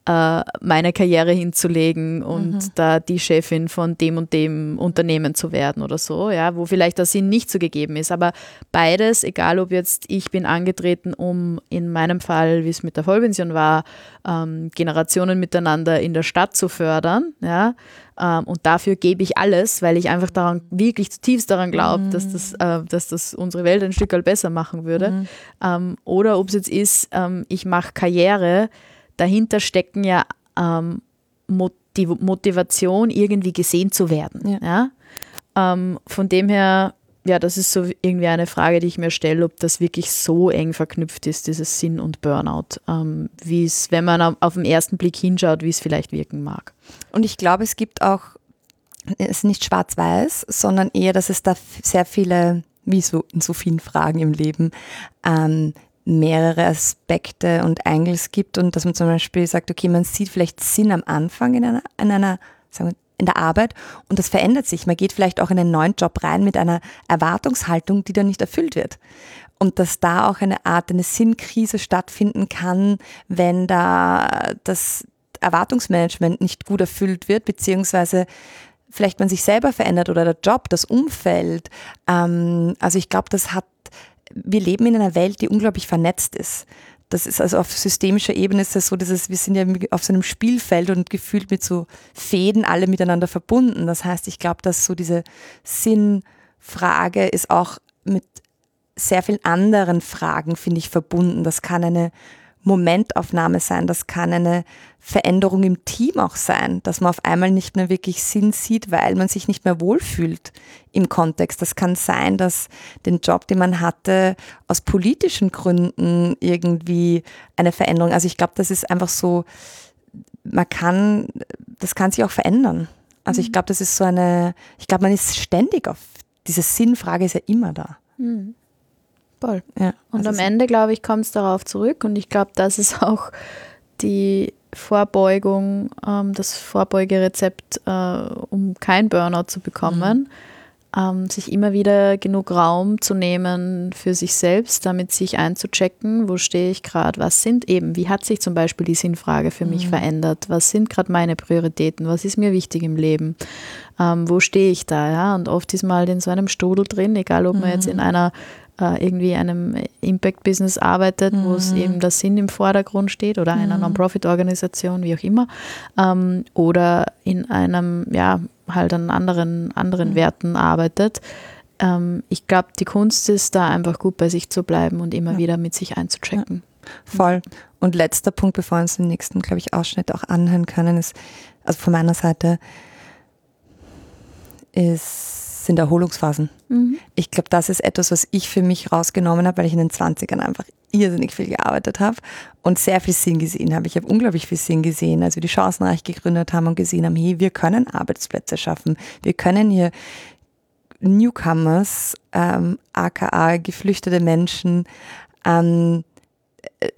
äh, meine Karriere hinzulegen und mhm. da die Chefin von dem und dem Unternehmen zu werden oder so, ja, wo vielleicht der Sinn nicht so gegeben ist. Aber beides, egal ob jetzt ich bin angetreten, um in meinem Fall, wie es mit der Vollpension war, ähm, Generationen miteinander in der Stadt zu fördern, ja, ähm, und dafür gebe ich alles, weil ich einfach daran, wirklich zutiefst daran glaube, mhm. dass, das, äh, dass das unsere Welt ein Stück besser machen würde. Mhm. Ähm, oder ob es jetzt ist, ähm, ich mache Karriere, dahinter stecken ja ähm, die Motivation, irgendwie gesehen zu werden. Ja. ja? Ähm, von dem her, ja, das ist so irgendwie eine Frage, die ich mir stelle, ob das wirklich so eng verknüpft ist, dieses Sinn und Burnout, ähm, wie es, wenn man auf den ersten Blick hinschaut, wie es vielleicht wirken mag. Und ich glaube, es gibt auch, es ist nicht schwarz-weiß, sondern eher, dass es da sehr viele, wie so in so vielen Fragen im Leben, ähm, mehrere Aspekte und Angles gibt und dass man zum Beispiel sagt, okay, man sieht vielleicht Sinn am Anfang in einer, in einer sagen wir, in der Arbeit und das verändert sich. Man geht vielleicht auch in einen neuen Job rein mit einer Erwartungshaltung, die dann nicht erfüllt wird. Und dass da auch eine Art, eine Sinnkrise stattfinden kann, wenn da das Erwartungsmanagement nicht gut erfüllt wird, beziehungsweise vielleicht man sich selber verändert oder der Job, das Umfeld. Ähm, also ich glaube, das hat wir leben in einer Welt, die unglaublich vernetzt ist. Das ist also auf systemischer Ebene ist das so, dass wir sind ja auf so einem Spielfeld und gefühlt mit so Fäden alle miteinander verbunden. Das heißt, ich glaube, dass so diese Sinnfrage ist auch mit sehr vielen anderen Fragen, finde ich, verbunden. Das kann eine Momentaufnahme sein, das kann eine Veränderung im Team auch sein, dass man auf einmal nicht mehr wirklich Sinn sieht, weil man sich nicht mehr wohlfühlt im Kontext. Das kann sein, dass den Job, den man hatte, aus politischen Gründen irgendwie eine Veränderung. Also ich glaube, das ist einfach so, man kann, das kann sich auch verändern. Also ich mhm. glaube, das ist so eine, ich glaube, man ist ständig auf, diese Sinnfrage ist ja immer da. Mhm. Voll. Ja, und am Ende, glaube ich, kommt es darauf zurück und ich glaube, das ist auch die Vorbeugung, ähm, das Vorbeugerezept, äh, um kein Burnout zu bekommen. Mhm. Ähm, sich immer wieder genug Raum zu nehmen für sich selbst, damit sich einzuchecken, wo stehe ich gerade, was sind eben, wie hat sich zum Beispiel die Sinnfrage für mich mhm. verändert, was sind gerade meine Prioritäten, was ist mir wichtig im Leben, ähm, wo stehe ich da, ja, und oft ist man halt in so einem Strudel drin, egal ob man jetzt in mhm. einer äh, irgendwie einem Impact-Business arbeitet, mhm. wo es mhm. eben der Sinn im Vordergrund steht oder einer mhm. Non-Profit-Organisation, wie auch immer, ähm, oder in einem, ja, halt an anderen, anderen mhm. Werten arbeitet. Ähm, ich glaube, die Kunst ist da einfach gut bei sich zu bleiben und immer ja. wieder mit sich einzuchecken. Ja. Voll. Und letzter Punkt, bevor wir uns den nächsten, glaube ich, Ausschnitt auch anhören können, ist, also von meiner Seite, ist sind Erholungsphasen. Mhm. Ich glaube, das ist etwas, was ich für mich rausgenommen habe, weil ich in den 20ern einfach irrsinnig viel gearbeitet habe und sehr viel Sinn gesehen habe. Ich habe unglaublich viel Sinn gesehen, als wir die Chancenreich gegründet haben und gesehen haben, hey, wir können Arbeitsplätze schaffen. Wir können hier Newcomers, ähm, aka geflüchtete Menschen, ähm,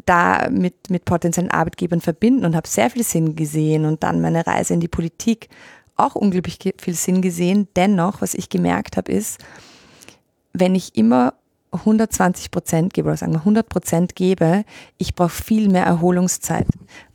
da mit, mit potenziellen Arbeitgebern verbinden und habe sehr viel Sinn gesehen und dann meine Reise in die Politik auch unglaublich viel Sinn gesehen. Dennoch, was ich gemerkt habe, ist, wenn ich immer 120 Prozent gebe oder sagen wir 100 Prozent gebe, ich brauche viel mehr Erholungszeit.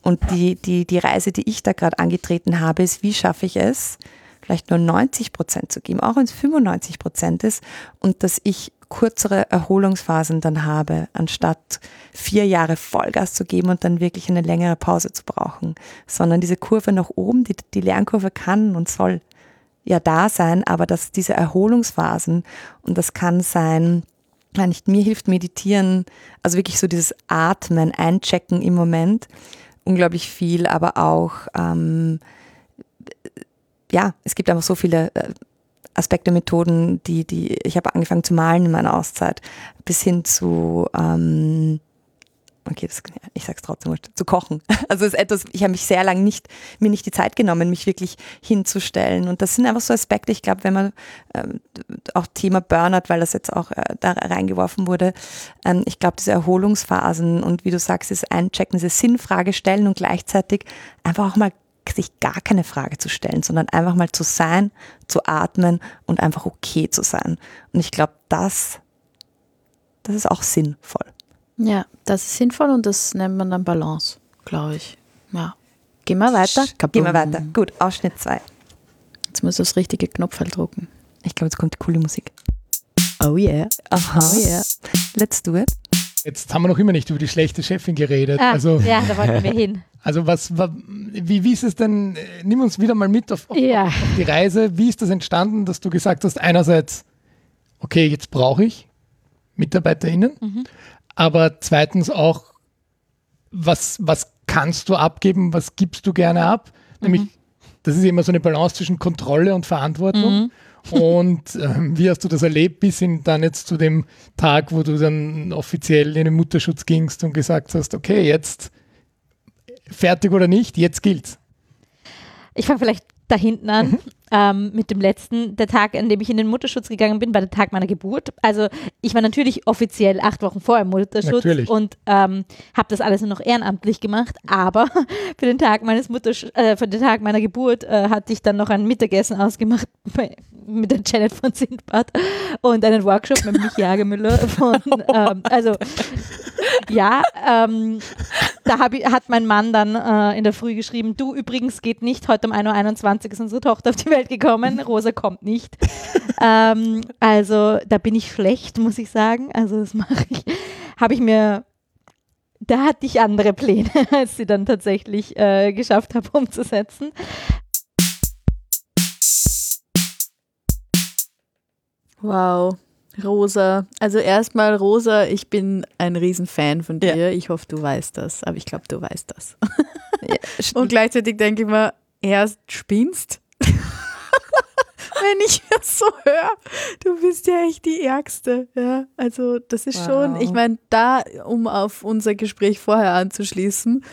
Und die, die, die Reise, die ich da gerade angetreten habe, ist, wie schaffe ich es, vielleicht nur 90 Prozent zu geben, auch wenn es 95 Prozent ist und dass ich kürzere Erholungsphasen dann habe, anstatt vier Jahre Vollgas zu geben und dann wirklich eine längere Pause zu brauchen, sondern diese Kurve nach oben, die, die Lernkurve kann und soll ja da sein, aber dass diese Erholungsphasen und das kann sein, nicht mir hilft meditieren, also wirklich so dieses Atmen, Einchecken im Moment, unglaublich viel, aber auch ähm, ja, es gibt einfach so viele äh, Aspekte, Methoden, die, die, ich habe angefangen zu malen in meiner Auszeit, bis hin zu, ähm, okay, das, ich sag's trotzdem, zu kochen. Also ist etwas, ich habe mich sehr lange nicht, mir nicht die Zeit genommen, mich wirklich hinzustellen. Und das sind einfach so Aspekte, ich glaube, wenn man ähm, auch Thema Burnout, weil das jetzt auch äh, da reingeworfen wurde, ähm, ich glaube, diese Erholungsphasen und wie du sagst, das Einchecken, diese Sinnfrage stellen und gleichzeitig einfach auch mal sich gar keine Frage zu stellen, sondern einfach mal zu sein, zu atmen und einfach okay zu sein. Und ich glaube, das, das ist auch sinnvoll. Ja, das ist sinnvoll und das nennt man dann Balance, glaube ich. Ja. Gehen wir weiter. Gehen wir weiter. Gut, Ausschnitt 2. Jetzt muss das richtige Knopf halt drucken. Ich glaube, jetzt kommt coole Musik. Oh yeah. Aha. Oh yeah. Let's do it. Jetzt haben wir noch immer nicht über die schlechte Chefin geredet. Ah, also, ja, da wollten wir hin. also was, wa- wie, wie ist es denn, äh, nimm uns wieder mal mit auf, auf, Ja. auf die Reise. Wie ist das entstanden, dass du gesagt hast, einerseits, okay, jetzt brauche ich MitarbeiterInnen, Mhm. aber zweitens auch, was, was kannst du abgeben, was gibst du gerne ab? Nämlich, das ist immer so eine Balance zwischen Kontrolle und Verantwortung. Und ähm, wie hast du das erlebt, bis hin dann jetzt zu dem Tag, wo du dann offiziell in den Mutterschutz gingst und gesagt hast, okay, jetzt fertig oder nicht, jetzt gilt's. Ich fange vielleicht da hinten an Mhm. ähm, mit dem letzten. Der Tag, an dem ich in den Mutterschutz gegangen bin, war der Tag meiner Geburt. Also ich war natürlich offiziell acht Wochen vor im Mutterschutz Natürlich. und ähm, habe das alles nur noch ehrenamtlich gemacht. Aber für den Tag meines Muttersch äh, für den Tag meiner Geburt äh, hatte ich dann noch ein Mittagessen ausgemacht bei, mit der Janet von Sindbad und einen Workshop mit Michi Hagemüller von ähm, also ja, ähm, da hab ich, hat mein Mann dann äh, in der Früh geschrieben, du übrigens geht nicht, heute um 1.21 Uhr ist unsere Tochter auf die Welt gekommen, Rosa kommt nicht. ähm, also da bin ich schlecht, muss ich sagen. Also das mache ich, habe ich mir, da hatte ich andere Pläne, als sie dann tatsächlich äh, geschafft habe umzusetzen. Wow. Rosa. Also erstmal, Rosa, ich bin ein Riesenfan von Ja. dir. Ich hoffe, du weißt das. Aber ich glaube, du weißt das. Ja, Und gleichzeitig denke ich mir, erst spinnst. Wenn ich das so höre, du bist ja echt die Ärgste. Ja, also das ist schon, Wow. ich meine, da, um auf unser Gespräch vorher anzuschließen,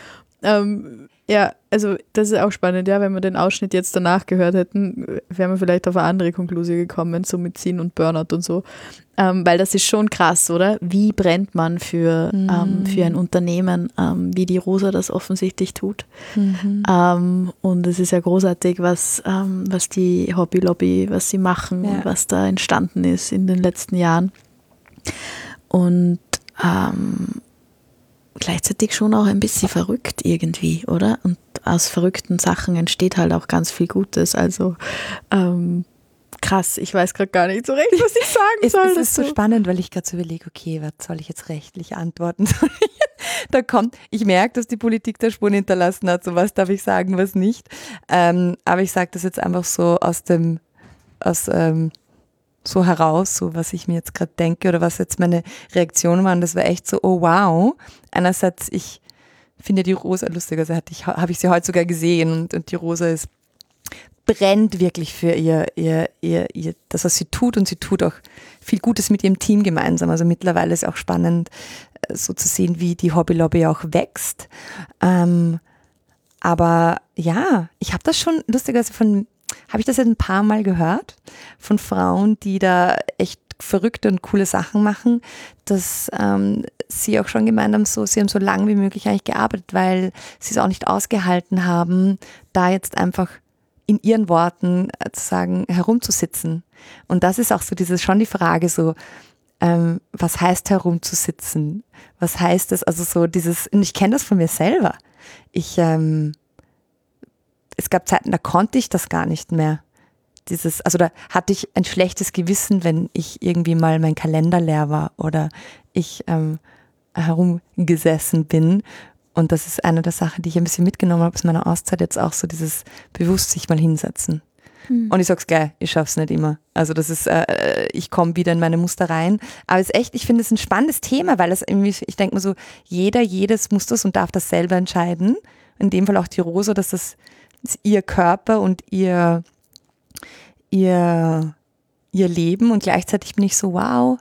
ähm, ja, also das ist auch spannend, ja, wenn wir den Ausschnitt jetzt danach gehört hätten, wären wir vielleicht auf eine andere Konklusion gekommen, so mit Ziehen und Burnout und so. Ähm, weil das ist schon krass, oder? Wie brennt man für, ähm, für ein Unternehmen, ähm, wie die Rosa das offensichtlich tut. Mhm. Ähm, und es ist ja großartig, was, ähm, was die Hobby Lobby, was sie machen Ja. und was da entstanden ist in den letzten Jahren. Und ähm, gleichzeitig schon auch ein bisschen verrückt irgendwie, oder? Und aus verrückten Sachen entsteht halt auch ganz viel Gutes. Also ähm, krass, ich weiß gerade gar nicht so recht, was ich sagen Es, soll. es ist so spannend, weil ich gerade so überlege, okay, was soll ich jetzt rechtlich antworten? da kommt, ich merke, dass die Politik da Spuren hinterlassen hat, so was darf ich sagen, was nicht. Ähm, aber ich sage das jetzt einfach so aus dem, aus ähm, so heraus, so was ich mir jetzt gerade denke oder was jetzt meine Reaktionen waren. Das war echt so, oh wow. Einerseits, ich finde die Rosa lustig, also ich, habe ich sie heute sogar gesehen und, und die Rosa ist brennt wirklich für ihr, ihr, ihr, ihr, das, was sie tut und sie tut auch viel Gutes mit ihrem Team gemeinsam. Also mittlerweile ist auch spannend, äh, so zu sehen, wie die Hobby Lobby auch wächst. Ähm, aber ja, ich habe das schon lustigerweise von, habe ich das jetzt ein paar Mal gehört von Frauen, die da echt verrückte und coole Sachen machen, dass ähm, sie auch schon gemeint haben, so, sie haben so lange wie möglich eigentlich gearbeitet, weil sie es auch nicht ausgehalten haben, da jetzt einfach in ihren Worten äh, zu sagen, herumzusitzen. Und das ist auch so dieses schon die Frage so, ähm, was heißt herumzusitzen? Was heißt das? Also so dieses, und ich kenne das von mir selber. Ich, ähm, es gab Zeiten, da konnte ich das gar nicht mehr. Dieses, also da hatte ich ein schlechtes Gewissen, wenn ich irgendwie mal mein Kalender leer war oder ich ähm, herumgesessen bin. Und das ist eine der Sachen, die ich ein bisschen mitgenommen habe aus meiner Auszeit, jetzt auch so dieses bewusst sich mal hinsetzen. Und ich sag's gleich, ich schaff's nicht immer. Also das ist, äh, ich komme wieder in meine Muster rein. Aber es ist echt, ich finde es ein spannendes Thema, weil es irgendwie, ich denke mir so, jeder, jedes muss das und darf das selber entscheiden. In dem Fall auch die Rosa, dass das ihr Körper und ihr, ihr, ihr Leben und gleichzeitig bin ich so, wow,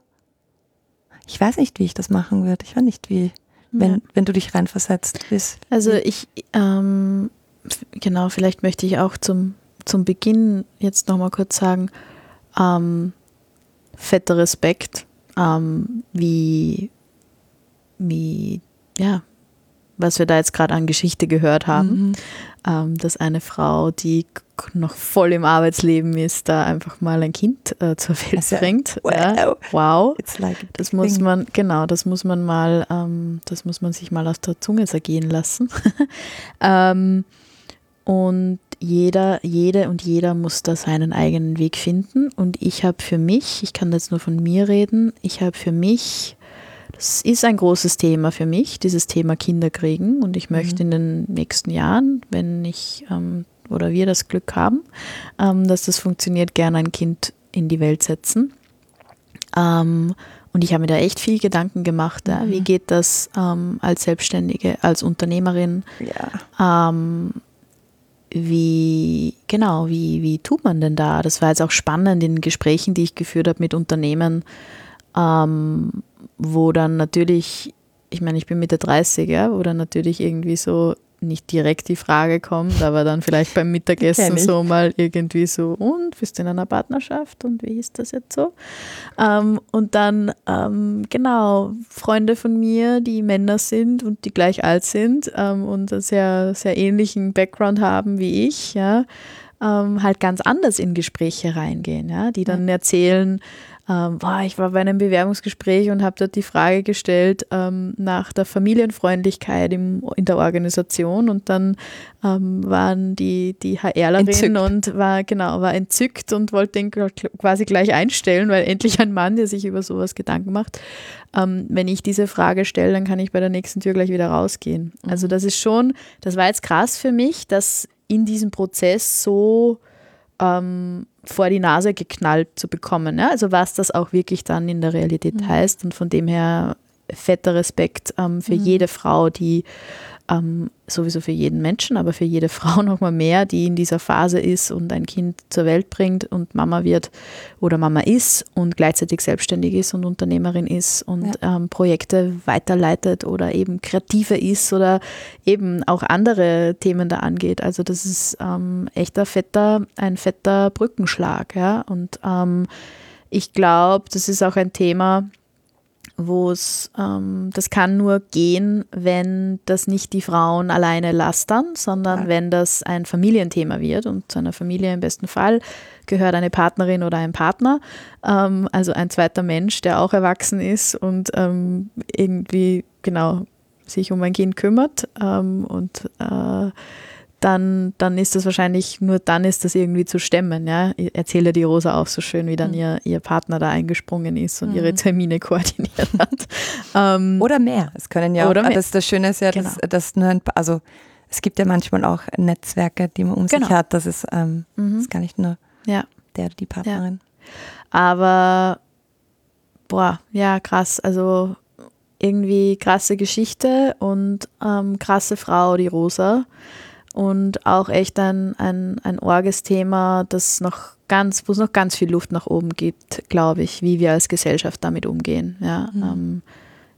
ich weiß nicht, wie ich das machen würde. Ich weiß nicht, wie, wenn, Ja. wenn du dich reinversetzt bist. Also ich, ähm, genau, vielleicht möchte ich auch zum, zum Beginn jetzt nochmal kurz sagen, ähm, fetter Respekt, ähm, wie, wie, ja, was wir da jetzt gerade an Geschichte gehört haben, Mhm. ähm, dass eine Frau, die noch voll im Arbeitsleben ist, da einfach mal ein Kind äh, zur Welt Also, bringt. wow. Ja, wow. It's like Das muss thing. man, genau, das muss man mal, ähm, das muss man sich mal aus der Zunge zergehen lassen. ähm, und jeder, jede und jeder muss da seinen eigenen Weg finden. Und ich habe für mich, ich kann jetzt nur von mir reden, ich habe für mich, das ist ein großes Thema für mich, dieses Thema Kinderkriegen. Und ich möchte in den nächsten Jahren, wenn ich ähm, oder wir das Glück haben, ähm, dass das funktioniert, gerne ein Kind in die Welt setzen. Ähm, und ich habe mir da echt viel Gedanken gemacht. Ja. Wie geht das ähm, als Selbstständige, als Unternehmerin? Ja. Ähm, wie, genau, wie, wie tut man denn da? Das war jetzt auch spannend in Gesprächen, die ich geführt habe mit Unternehmen, ähm, wo dann natürlich, ich meine, ich bin Mitte 30, ja, wo dann natürlich irgendwie so nicht direkt die Frage kommt, aber dann vielleicht beim Mittagessen so mal irgendwie so, und bist du in einer Partnerschaft und wie ist das jetzt so? Ähm, und dann, ähm, genau, Freunde von mir, die Männer sind und die gleich alt sind ähm, und einen sehr, sehr ähnlichen Background haben wie ich, ja, ähm, halt ganz anders in Gespräche reingehen, ja, die dann erzählen, ähm, boah, ich war bei einem Bewerbungsgespräch und habe dort die Frage gestellt ähm, nach der Familienfreundlichkeit im, in der Organisation und dann ähm, waren die, die HRlerin entzückt. und war genau war entzückt und wollte den quasi gleich einstellen, weil endlich ein Mann, der sich über sowas Gedanken macht. Ähm, wenn ich diese Frage stelle, dann kann ich bei der nächsten Tür gleich wieder rausgehen. Also mhm. das ist schon, das war jetzt krass für mich, dass in diesem Prozess so ähm, vor die Nase geknallt zu bekommen. Ja? Also was das auch wirklich dann in der Realität mhm. heißt und von dem her fetter Respekt ähm, für mhm. jede Frau, die ähm, sowieso für jeden Menschen, aber für jede Frau nochmal mehr, die in dieser Phase ist und ein Kind zur Welt bringt und Mama wird oder Mama ist und gleichzeitig selbstständig ist und Unternehmerin ist und ja. ähm, Projekte weiterleitet oder eben kreativer ist oder eben auch andere Themen da angeht. Also das ist ähm, echt ein fetter, ein fetter Brückenschlag. Ja? Und ähm, ich glaube, das ist auch ein Thema, wo es, ähm, das kann nur gehen, wenn das nicht die Frauen alleine lastern, sondern ja. wenn das ein Familienthema wird und zu einer Familie im besten Fall gehört eine Partnerin oder ein Partner, ähm, also ein zweiter Mensch, der auch erwachsen ist und ähm, irgendwie genau sich um ein Kind kümmert ähm, und äh, dann, dann ist das wahrscheinlich, nur dann ist das irgendwie zu stemmen. Ja? Erzähle die Rosa auch so schön, wie dann mhm. ihr, ihr Partner da eingesprungen ist und mhm. ihre Termine koordiniert hat. ähm, oder mehr. Es können ja oder auch, das, das Schöne ist ja, genau. dass, dass nur ein, also es gibt ja manchmal auch Netzwerke, die man um genau. sich hat. Das ist, ähm, mhm. das ist gar nicht nur ja. der, die Partnerin. Ja. Aber boah, ja, krass. Also irgendwie krasse Geschichte und ähm, krasse Frau, die Rosa und auch echt ein, ein, ein Orges-Thema, das noch ganz, wo es noch ganz viel Luft nach oben gibt, glaube ich, wie wir als Gesellschaft damit umgehen. Ja, mhm. ähm,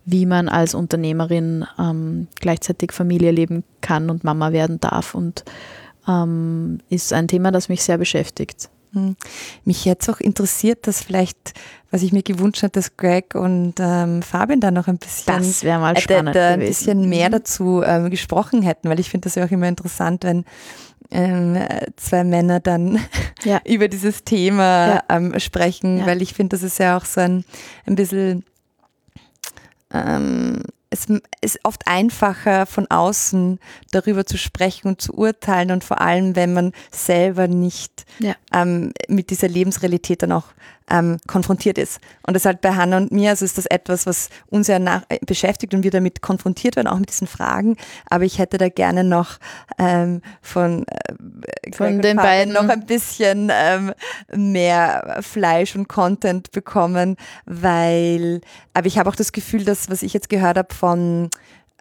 wie man als Unternehmerin ähm, gleichzeitig Familie leben kann und Mama werden darf und ähm, ist ein Thema, das mich sehr beschäftigt. Hm. Mich jetzt auch interessiert, dass vielleicht, was ich mir gewünscht hätte, dass Greg und ähm, Fabian da noch ein bisschen, das mal spannend äh, ein bisschen mehr mhm. dazu ähm, gesprochen hätten, weil ich finde das ja auch immer interessant, wenn ähm, zwei Männer dann ja. über dieses Thema ja. ähm, sprechen, ja. weil ich finde, das ist ja auch so ein, ein bisschen ähm, es ist oft einfacher von außen darüber zu sprechen und zu urteilen und vor allem, wenn man selber nicht ja. ähm, mit dieser Lebensrealität dann auch ähm, konfrontiert ist. Und deshalb bei Hannah und mir, also ist das etwas, was uns ja nach, äh, beschäftigt und wir damit konfrontiert werden, auch mit diesen Fragen. Aber ich hätte da gerne noch ähm, von, äh, von den beiden noch ein bisschen ähm, mehr Fleisch und Content bekommen, weil, aber ich habe auch das Gefühl, dass was ich jetzt gehört habe von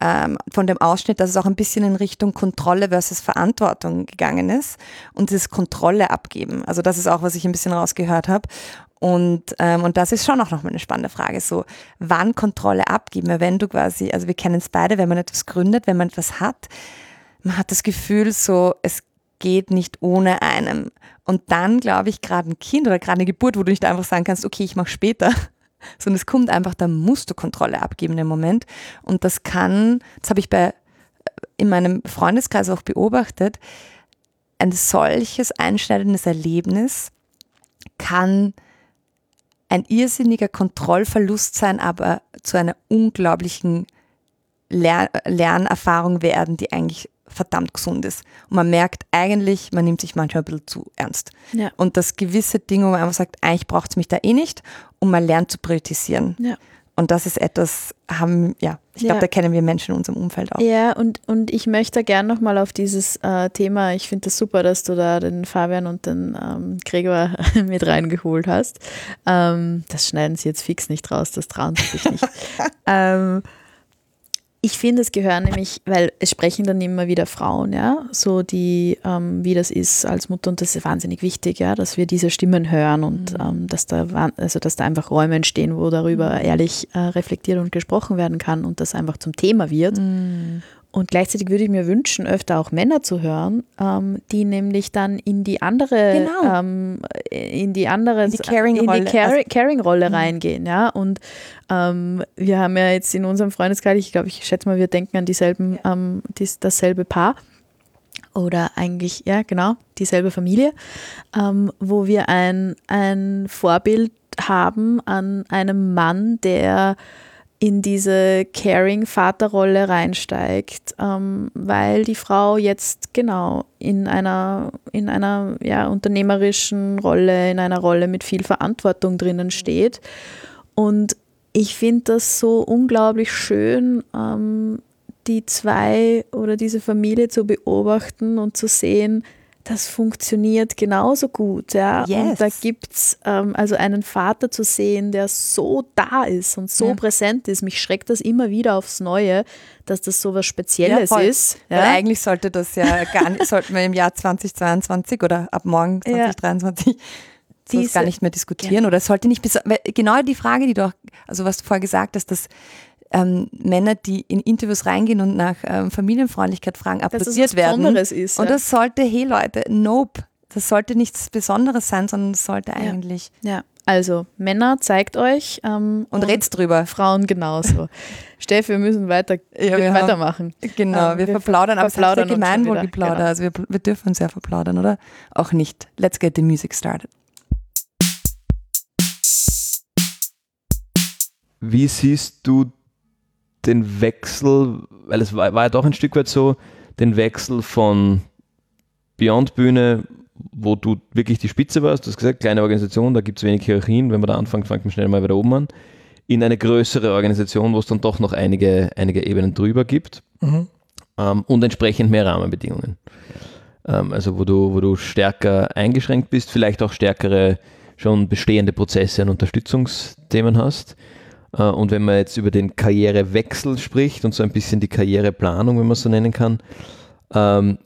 ähm, von dem Ausschnitt, dass es auch ein bisschen in Richtung Kontrolle versus Verantwortung gegangen ist und das Kontrolle abgeben. Also das ist auch, was ich ein bisschen rausgehört habe. Und, ähm, und das ist schon auch nochmal eine spannende Frage. So, wann Kontrolle abgeben? Wenn du quasi, also wir kennen es beide, wenn man etwas gründet, wenn man etwas hat, man hat das Gefühl, so, es geht nicht ohne einem. Und dann, glaube ich, gerade ein Kind oder gerade eine Geburt, wo du nicht einfach sagen kannst, okay, ich mache später, sondern es kommt einfach, da musst du Kontrolle abgeben im Moment. Und das kann, das habe ich bei, in meinem Freundeskreis auch beobachtet, ein solches einschneidendes Erlebnis kann ein irrsinniger Kontrollverlust sein, aber zu einer unglaublichen Lern Lernerfahrung werden, die eigentlich verdammt gesund ist. Und man merkt eigentlich, man nimmt sich manchmal ein bisschen zu ernst. Ja. Und das gewisse Dinge, wo man einfach sagt, eigentlich braucht es mich da eh nicht und man lernt zu priorisieren. Ja. Und das ist etwas, haben, ja, ich glaube, Ja. da kennen wir Menschen in unserem Umfeld auch. Ja, und, und ich möchte gerne nochmal auf dieses äh, Thema, ich finde das super, dass du da den Fabian und den ähm, Gregor mit reingeholt hast. Ähm, das schneiden sie jetzt fix nicht raus, das trauen sie sich nicht. ähm, ich finde, es gehören nämlich, weil es sprechen dann immer wieder Frauen, ja, so die, ähm, wie das ist als Mutter und das ist wahnsinnig wichtig, ja, dass wir diese Stimmen hören und ähm, dass da, also dass da einfach Räume entstehen, wo darüber ehrlich äh, reflektiert und gesprochen werden kann und das einfach zum Thema wird. Und gleichzeitig würde ich mir wünschen, öfter auch Männer zu hören, ähm, die nämlich dann in die andere, Genau. ähm, in die andere, In die Caring-Rolle. in die Car Also- Caring-Rolle reingehen, ja. Und ähm, wir haben ja jetzt in unserem Freundeskreis, ich glaube, ich schätze mal, wir denken an dieselben, ähm, dies, dasselbe Paar oder eigentlich, ja, genau, dieselbe Familie, ähm, wo wir ein, ein Vorbild haben an einem Mann, der in diese Caring-Vaterrolle reinsteigt, ähm, weil die Frau jetzt genau in einer, in einer ja, unternehmerischen Rolle, in einer Rolle mit viel Verantwortung drinnen steht. Und ich finde das so unglaublich schön, ähm, die zwei oder diese Familie zu beobachten und zu sehen, das funktioniert genauso gut. Ja? Yes. Und da gibt es ähm, also einen Vater zu sehen, der so da ist und so Ja. präsent ist. Mich schreckt das immer wieder aufs Neue, dass das so was Spezielles voll. ist. Weil eigentlich sollte das ja gar nicht, sollten wir im Jahr 2022 oder ab morgen Ja. 2023 das Diese- gar nicht mehr diskutieren oder es sollte nicht genau die Frage, die du auch, also was du vorher gesagt hast, dass ähm, Männer, die in Interviews reingehen und nach ähm, Familienfreundlichkeit fragen, es applaudiert was werden. Besonderes ist. Und ja. das sollte, hey Leute, nope, das sollte nichts Besonderes sein, sondern es sollte eigentlich ja. Also, Männer, zeigt euch. Ähm, und red's drüber. Frauen genauso. Steff, wir müssen weiter, Ja, wir weitermachen. Genau, Ähm, wir, wir verplaudern, aber es verplaudern ist ja uns schon Gemeinwohlgeplauder, genau. also wir, wir dürfen uns ja verplaudern, oder? Auch nicht. Let's get the music started. Wie siehst du den Wechsel, weil es war, war ja doch ein Stück weit so, den Wechsel von Beyond Bühne, wo du wirklich die Spitze warst, du hast gesagt, kleine Organisation, da gibt es wenig Hierarchien, wenn man da anfängt, fängt man schnell mal wieder oben an, in eine größere Organisation, wo es dann doch noch einige, einige Ebenen drüber gibt Mhm. ähm, und entsprechend mehr Rahmenbedingungen. Ähm, also wo du, wo du stärker eingeschränkt bist, vielleicht auch stärkere schon bestehende Prozesse und Unterstützungsthemen hast. Äh, und wenn man jetzt über den Karrierewechsel spricht und so ein bisschen die Karriereplanung, wenn man so nennen kann, ähm,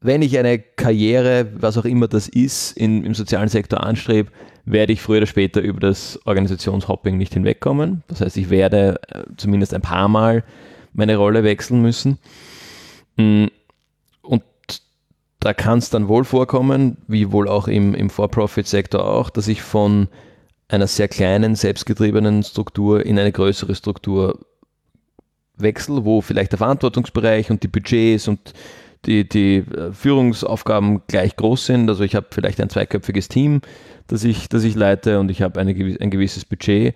wenn ich eine Karriere, was auch immer das ist, in, im sozialen Sektor anstrebe, werde ich früher oder später über das Organisationshopping nicht hinwegkommen. Das heißt, ich werde äh, zumindest ein paar Mal meine Rolle wechseln müssen. Mm, Und da kann es dann wohl vorkommen, wie wohl auch im, im For-Profit-Sektor auch, dass ich von einer sehr kleinen, selbstgetriebenen Struktur in eine größere Struktur wechsle, wo vielleicht der Verantwortungsbereich und die Budgets und die, die äh, Führungsaufgaben gleich groß sind. Also ich habe vielleicht ein zweiköpfiges Team, das ich, das ich leite und ich habe ein gewisses Budget.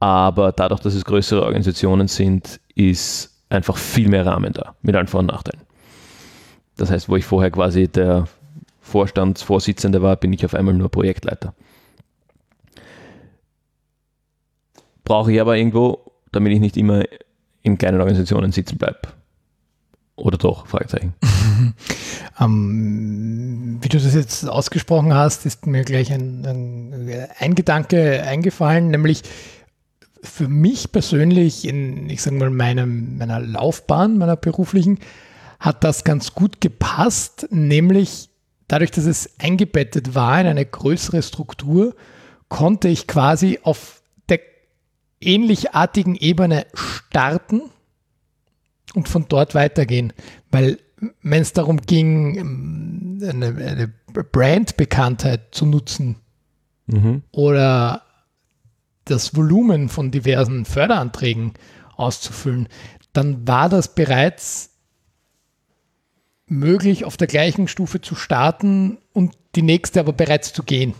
Aber dadurch, dass es größere Organisationen sind, ist einfach viel mehr Rahmen da, mit allen Vor- und Nachteilen. Das heißt, wo ich vorher quasi der Vorstandsvorsitzende war, bin ich auf einmal nur Projektleiter. Brauche ich aber irgendwo, damit ich nicht immer in kleinen Organisationen sitzen bleibe. Oder doch? Fragezeichen. Ähm, wie du das jetzt ausgesprochen hast, ist mir gleich ein, ein, ein Gedanke eingefallen, nämlich für mich persönlich in, ich sage mal, meinem, meiner Laufbahn, meiner beruflichen, hat das ganz gut gepasst, nämlich dadurch, dass es eingebettet war in eine größere Struktur, konnte ich quasi auf ähnlichartigen Ebene starten und von dort weitergehen. Weil wenn es darum ging, eine, eine Brandbekanntheit zu nutzen Mhm. oder das Volumen von diversen Förderanträgen auszufüllen, dann war das bereits möglich, auf der gleichen Stufe zu starten und die nächste aber bereits zu gehen.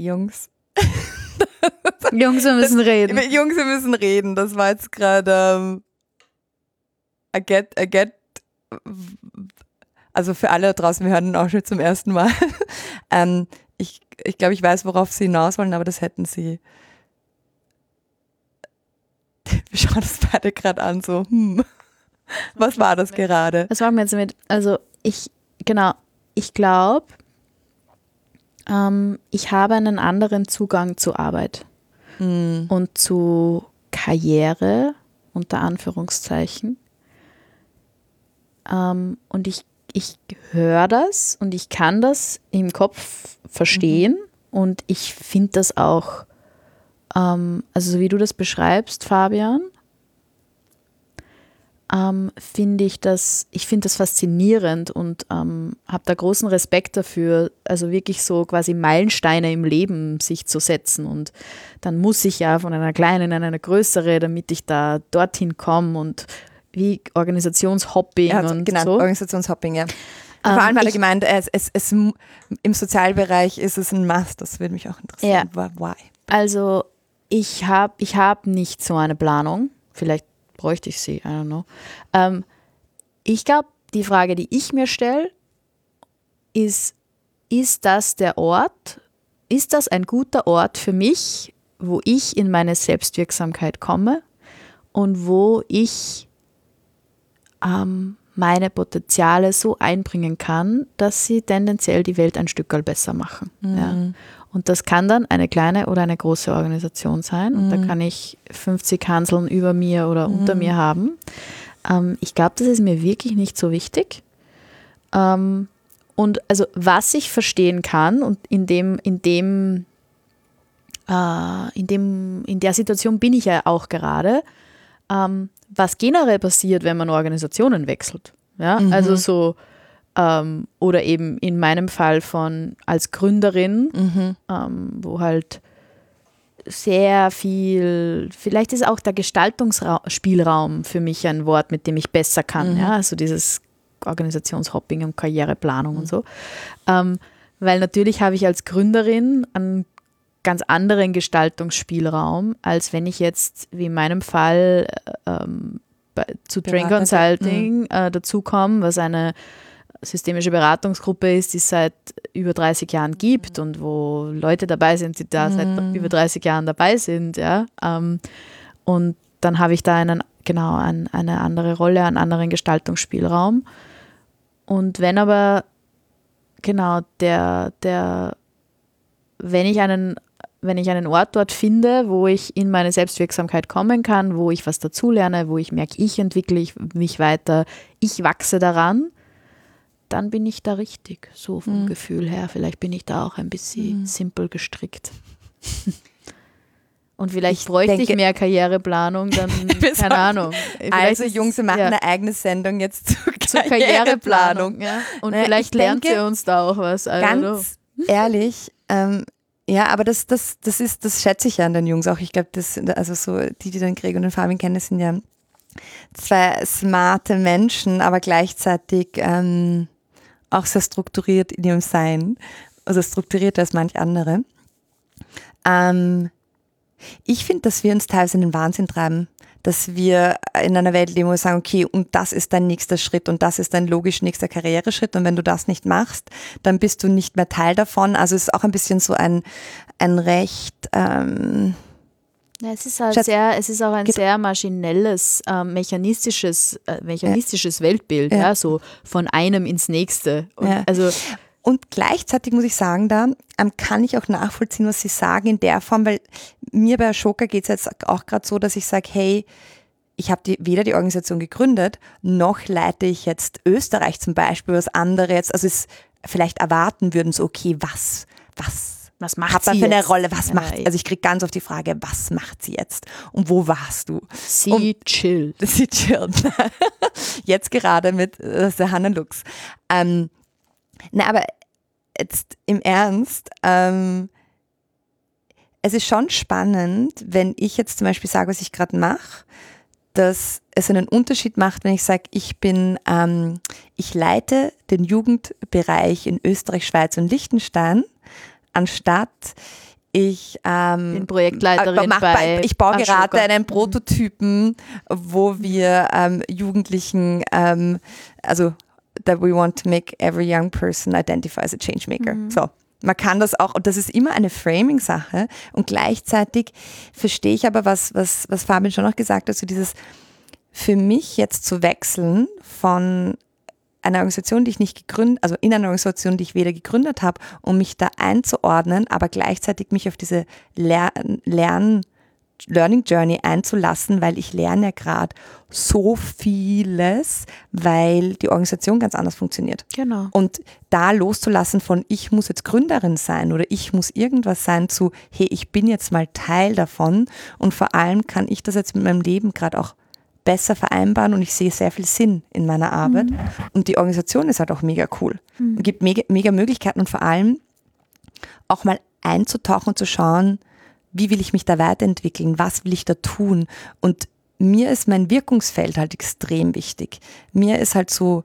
Jungs. Jungs, wir müssen reden. Jungs, wir müssen reden. Das war jetzt gerade ähm, I get, I get, also für alle da draußen, wir hören den Ausschnitt zum ersten Mal. ähm, ich ich glaube, ich weiß, worauf Sie hinaus wollen, aber das hätten Sie. Wir schauen uns beide gerade an, so, hm, was war das gerade? Was machen wir jetzt damit? Also ich, genau, ich glaube, ähm, ich habe einen anderen Zugang zu Arbeit Hm. und zu Karriere, unter Anführungszeichen. Ähm, und ich, ich höre das und ich kann das im Kopf verstehen und ich finde das auch, ähm, also so wie du das beschreibst, Fabian, ähm, finde ich das, ich finde das faszinierend und ähm, habe da großen Respekt dafür, also wirklich so quasi Meilensteine im Leben sich zu setzen und dann muss ich ja von einer kleinen in eine größere, damit ich da dorthin komme und wie Organisationshopping hat und genannt, so. Organisationshopping, ja. Vor Ähm, allem hat er gemeint, es, es, es, im Sozialbereich ist es ein Must. Das würde mich auch interessieren. Wa- Why? Also ich habe ich hab nicht so eine Planung. Vielleicht bräuchte ich sie, I don't know. Ähm, ich glaube, die Frage, die ich mir stelle, ist, ist das der Ort, ist das ein guter Ort für mich, wo ich in meine Selbstwirksamkeit komme und wo ich ähm, meine Potenziale so einbringen kann, dass sie tendenziell die Welt ein Stückel besser machen. Ja. Und das kann dann eine kleine oder eine große Organisation sein. Und da kann ich 50 Hanseln über mir oder unter mir haben. Ähm, ich glaube, das ist mir wirklich nicht so wichtig. Ähm, und also was ich verstehen kann und in dem, in dem, äh, in dem, in der Situation bin ich ja auch gerade, ähm, was generell passiert, wenn man Organisationen wechselt. Ja, also so, ähm, oder eben in meinem Fall von als Gründerin, ähm, wo halt sehr viel, vielleicht ist auch der Gestaltungsspielraum für mich ein Wort, mit dem ich besser kann. Ja, also dieses Organisationshopping und Karriereplanung und so. Ähm, weil natürlich habe ich als Gründerin einen ganz anderen Gestaltungsspielraum, als wenn ich jetzt, wie in meinem Fall, äh, ähm, bei, zu Train Berater- Consulting äh, dazukomme, was eine systemische Beratungsgruppe ist, die es seit über 30 Jahren gibt und wo Leute dabei sind, die da seit über 30 Jahren dabei sind, ja. Ähm, und dann habe ich da einen, genau, ein, eine andere Rolle, einen anderen Gestaltungsspielraum. Und wenn aber, genau, der, der, wenn ich einen, wenn ich einen Ort dort finde, wo ich in meine Selbstwirksamkeit kommen kann, wo ich was dazulerne, wo ich merke, ich entwickle ich mich weiter, ich wachse daran, dann bin ich da richtig, so vom Gefühl her. Vielleicht bin ich da auch ein bisschen simpel gestrickt. Und vielleicht Ich bräuchte ich denke- mehr Karriereplanung, dann, keine Ahnung. Vielleicht Also Jungs, wir machen ja, eine eigene Sendung jetzt zur zur Karriereplanung. Karriereplanung. Ja. Und Naja, vielleicht ich lernt denke, ihr uns da auch was. Know. Ganz ehrlich, ähm, ja, aber das, das, das ist, das schätze ich ja an den Jungs auch. Ich glaube, das, also so, die, die den Greg und den Fabian kennen, sind ja zwei smarte Menschen, aber gleichzeitig ähm, auch sehr strukturiert in ihrem Sein. Also strukturierter als manch andere. Ähm, ich finde, dass wir uns teilweise in den Wahnsinn treiben, dass wir in einer Welt leben, wo wir sagen, okay, und das ist dein nächster Schritt und das ist dein logisch nächster Karriereschritt und wenn du das nicht machst, dann bist du nicht mehr Teil davon. Also es ist auch ein bisschen so ein, ein recht, ähm, Ja, es ist halt Schatz, sehr, es ist auch ein sehr maschinelles, ähm, mechanistisches, äh, mechanistisches Weltbild, ja. Ja. so von einem ins nächste. Und Ja. Also Und gleichzeitig muss ich sagen, da ähm, kann ich auch nachvollziehen, was Sie sagen in der Form, weil mir bei Ashoka geht es jetzt auch gerade so, dass ich sage, hey, ich habe weder die Organisation gegründet, noch leite ich jetzt Österreich zum Beispiel, was andere jetzt, also es vielleicht erwarten würden, so, okay, was, was was macht man sie für eine? Rolle, was Ja, macht, eh. also ich kriege ganz oft die Frage, was macht sie jetzt und wo warst du? sie um- chillt. Sie chillt. Jetzt gerade mit äh, der Hannah Lux. Ähm, na, aber jetzt im Ernst, ähm, es ist schon spannend, wenn ich jetzt zum Beispiel sage, was ich gerade mache, dass es einen Unterschied macht, wenn ich sage, ich bin, ähm, ich leite den Jugendbereich in Österreich, Schweiz und Liechtenstein, anstatt Ich ähm, Bin Projektleiterin mach bei ich baue gerade einen Prototypen, wo wir ähm, Jugendlichen, ähm, also that we want to make every young person identify as a change maker. So. Man kann das auch, und das ist immer eine Framing-Sache. Und gleichzeitig verstehe ich aber, was, was, was Fabian schon noch gesagt hat, so dieses, für mich jetzt zu wechseln von einer Organisation, die ich nicht gegründet, also in einer Organisation, die ich weder gegründet habe, um mich da einzuordnen, aber gleichzeitig mich auf diese Ler Lern Learning Journey einzulassen, weil ich lerne ja gerade so vieles, weil die Organisation ganz anders funktioniert. Genau. Und da loszulassen von, ich muss jetzt Gründerin sein oder ich muss irgendwas sein zu, hey, ich bin jetzt mal Teil davon und vor allem kann ich das jetzt mit meinem Leben gerade auch besser vereinbaren und ich sehe sehr viel Sinn in meiner Arbeit. Und die Organisation ist halt auch mega cool und gibt mega, mega Möglichkeiten und vor allem auch mal einzutauchen und zu schauen, wie will ich mich da weiterentwickeln, was will ich da tun und mir ist mein Wirkungsfeld halt extrem wichtig. Mir ist halt so,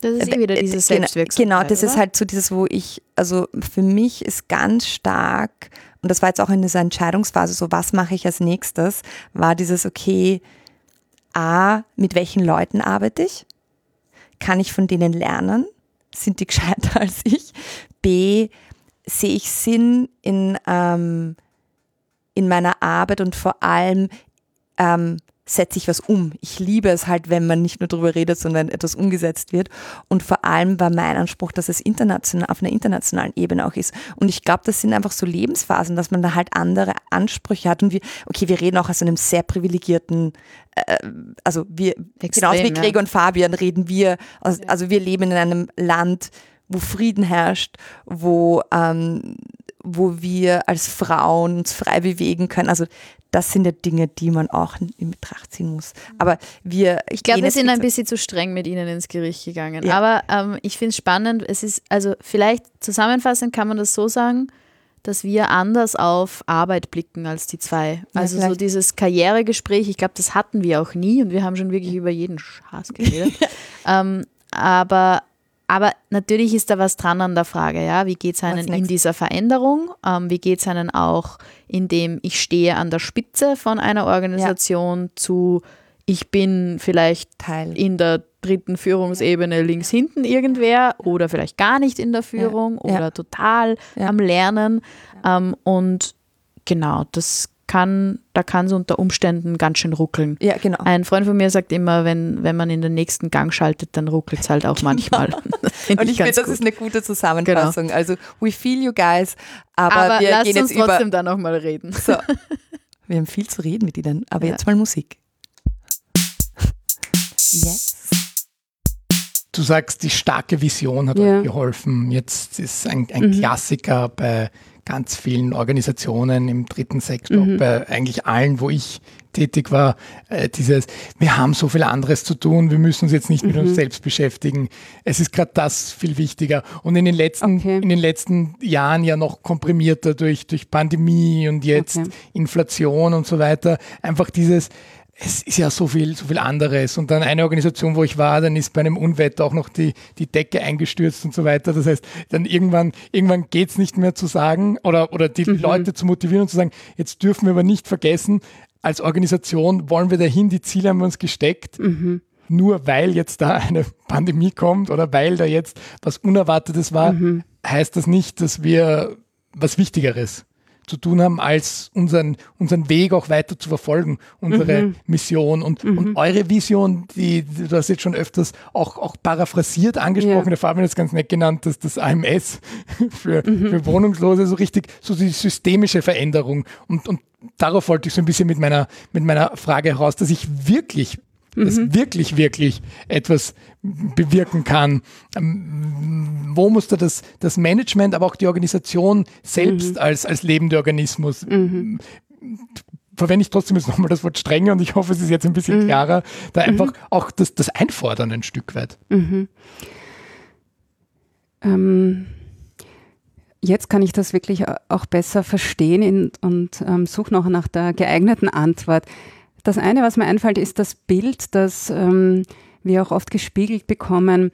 Das ist eh wieder äh, diese genau- Selbstwirksamkeit. Genau, das ist oder? halt so dieses, wo ich, also für mich ist ganz stark, und das war jetzt auch in dieser Entscheidungsphase, so was mache ich als nächstes, war dieses, okay, A, mit welchen Leuten arbeite ich? Kann ich von denen lernen? Sind die gescheiter als ich? B, sehe ich Sinn in, ähm, in meiner Arbeit und vor allem ähm, setze ich was um. Ich liebe es halt, wenn man nicht nur darüber redet, sondern etwas umgesetzt wird. Und vor allem war mein Anspruch, dass es international, auf einer internationalen Ebene auch ist. Und ich glaube, das sind einfach so Lebensphasen, dass man da halt andere Ansprüche hat. Und wir, okay, wir reden auch aus einem sehr privilegierten, äh, also wir, Extrem, genauso wie ja. Gregor und Fabian reden wir, aus, also wir leben in einem Land, wo Frieden herrscht, wo, ähm, wo wir als Frauen uns frei bewegen können. Also das sind ja Dinge, die man auch in Betracht ziehen muss. Aber wir, Ich glaube, wir sind ein bisschen zu streng mit Ihnen ins Gericht gegangen. Ja. Aber ähm, ich finde es spannend. Es ist, also vielleicht zusammenfassend kann man das so sagen, dass wir anders auf Arbeit blicken als die zwei. Ja, Also so vielleicht. dieses Karrieregespräch, ich glaube, das hatten wir auch nie und wir haben schon wirklich über jeden Schaß geredet. ähm, aber, aber natürlich ist da was dran an der Frage, ja, wie geht es einem in dieser Veränderung? Ähm, wie geht es einem auch, indem ich stehe an der Spitze von einer Organisation zu, ich bin vielleicht Teil. in der dritten Führungsebene links hinten irgendwer oder vielleicht gar nicht in der Führung Ja. oder total Ja. am Lernen. Ähm, und genau, das kann, da kann es unter Umständen ganz schön ruckeln. Ja, genau. Ein Freund von mir sagt immer, wenn, wenn man in den nächsten Gang schaltet, dann ruckelt es halt auch manchmal. Das find Und ich finde, ganz das gut. ist eine gute Zusammenfassung. Also, we feel you guys, aber, Aber wir lasst gehen uns jetzt über. trotzdem da nochmal reden. So. Wir haben viel zu reden mit ihnen, aber Ja. jetzt mal Musik. Yes. Du sagst, die starke Vision hat Ja. euch geholfen. Jetzt ist ein, ein Klassiker bei ganz vielen Organisationen im dritten Sektor, bei eigentlich allen, wo ich tätig war, äh, dieses, wir haben so viel anderes zu tun, wir müssen uns jetzt nicht mit uns selbst beschäftigen. Es ist gerade das viel wichtiger. Und in den letzten, Okay. in den letzten Jahren ja noch komprimierter durch, durch Pandemie und jetzt Okay. Inflation und so weiter. Einfach dieses, es ist ja so viel, so viel anderes. Und dann eine Organisation, wo ich war, dann ist bei einem Unwetter auch noch die, die Decke eingestürzt und so weiter. Das heißt, dann irgendwann, irgendwann geht's nicht mehr zu sagen oder, oder die Leute zu motivieren und zu sagen, jetzt dürfen wir aber nicht vergessen, als Organisation wollen wir dahin, die Ziele haben wir uns gesteckt. Nur weil jetzt da eine Pandemie kommt oder weil da jetzt was Unerwartetes war, heißt das nicht, dass wir was Wichtigeres zu tun haben, als unseren, unseren Weg auch weiter zu verfolgen, unsere Mission. Und, und eure Vision, die, du hast jetzt schon öfters auch, auch paraphrasiert angesprochen, Ja. der Fabian hat es ganz nett genannt, dass das AMS für, für Wohnungslose so richtig, so die systemische Veränderung. Und, und darauf wollte ich so ein bisschen mit meiner, mit meiner Frage heraus, dass ich wirklich das wirklich, wirklich etwas bewirken kann. Ähm, Wo muss da das, das Management, aber auch die Organisation selbst als, als lebender Organismus verwende ich trotzdem jetzt nochmal das Wort strenge und ich hoffe, es ist jetzt ein bisschen klarer, da einfach auch das, das Einfordern ein Stück weit. Ähm, jetzt kann ich das wirklich auch besser verstehen in, und ähm, suche noch nach der geeigneten Antwort. Das eine, was mir einfällt, ist das Bild, das ähm, wir auch oft gespiegelt bekommen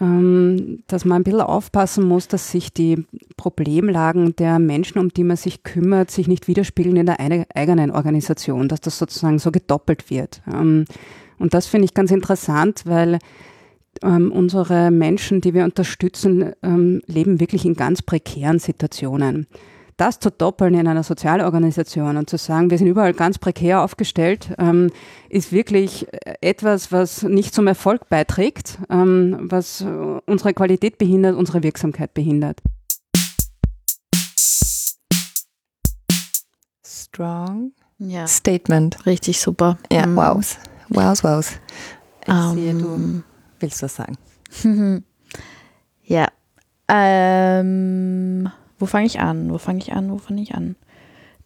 ähm, dass man ein bisschen aufpassen muss, dass sich die Problemlagen der Menschen, um die man sich kümmert, sich nicht widerspiegeln in der eigenen Organisation, dass das sozusagen so gedoppelt wird. Ähm, und das finde ich ganz interessant, weil ähm, unsere Menschen, die wir unterstützen, leben wirklich in ganz prekären Situationen das zu doppeln in einer Sozialorganisation und zu sagen, wir sind überall ganz prekär aufgestellt, ähm, ist wirklich etwas, was nicht zum Erfolg beiträgt, ähm, was unsere Qualität behindert, unsere Wirksamkeit behindert. Strong ja. Statement. Richtig super. Ja, Mhm. wow. Wow, wow. Ich Ähm, sehe, du willst was sagen. Ja. Ähm, wo fange ich an? Wo fange ich an? Wo fange ich an?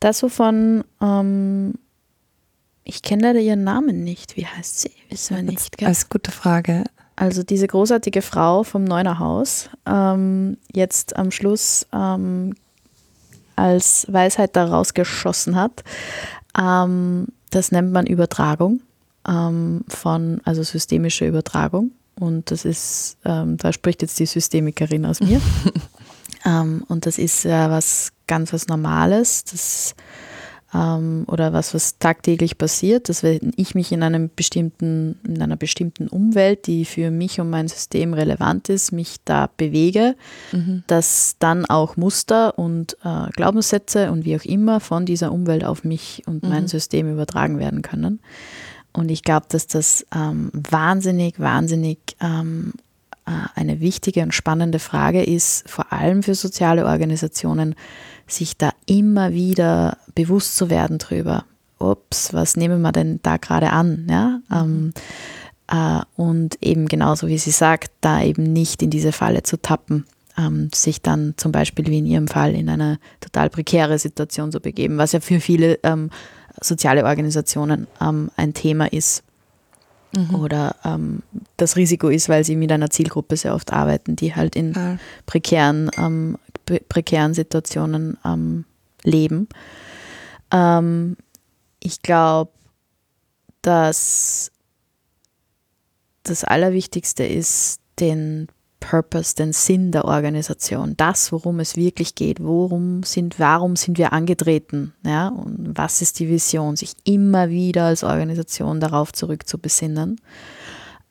Das, wovon ähm, ich kenne leider ihren Namen nicht. Wie heißt sie? Wissen wir nicht. Gell? Als gute Frage. Also diese großartige Frau vom Neuner Haus, ähm, jetzt am Schluss ähm, als Weisheit da rausgeschossen hat. Ähm, das nennt man Übertragung ähm, von, also systemische Übertragung. Und das ist, ähm, da spricht jetzt die Systemikerin aus mir. ähm, und das ist ja was ganz was Normales. Das ähm, oder was, was tagtäglich passiert, dass wenn ich mich in einem bestimmten, in einer bestimmten Umwelt, die für mich und mein System relevant ist, mich da bewege, dass dann auch Muster und äh, Glaubenssätze und wie auch immer von dieser Umwelt auf mich und mein System übertragen werden können. Und ich glaube, dass das ähm, wahnsinnig, wahnsinnig ähm, äh, eine wichtige und spannende Frage ist, vor allem für soziale Organisationen, sich da immer wieder bewusst zu werden drüber. Ups, was nehmen wir denn da gerade an? Ja? Ähm, äh, und eben genauso wie sie sagt, da eben nicht in diese Falle zu tappen, ähm, sich dann zum Beispiel wie in ihrem Fall in eine total prekäre Situation zu begeben, was ja für viele ähm, soziale Organisationen ähm, ein Thema ist oder ähm, das Risiko ist, weil sie mit einer Zielgruppe sehr oft arbeiten, die halt in Ja. prekären, ähm, pre prekären Situationen ähm, leben. Ähm, ich glaube, dass das Allerwichtigste ist, den Purpose, den Sinn der Organisation, das, worum es wirklich geht, worum sind, warum sind wir angetreten, ja, und was ist die Vision, sich immer wieder als Organisation darauf zurückzubesinnen,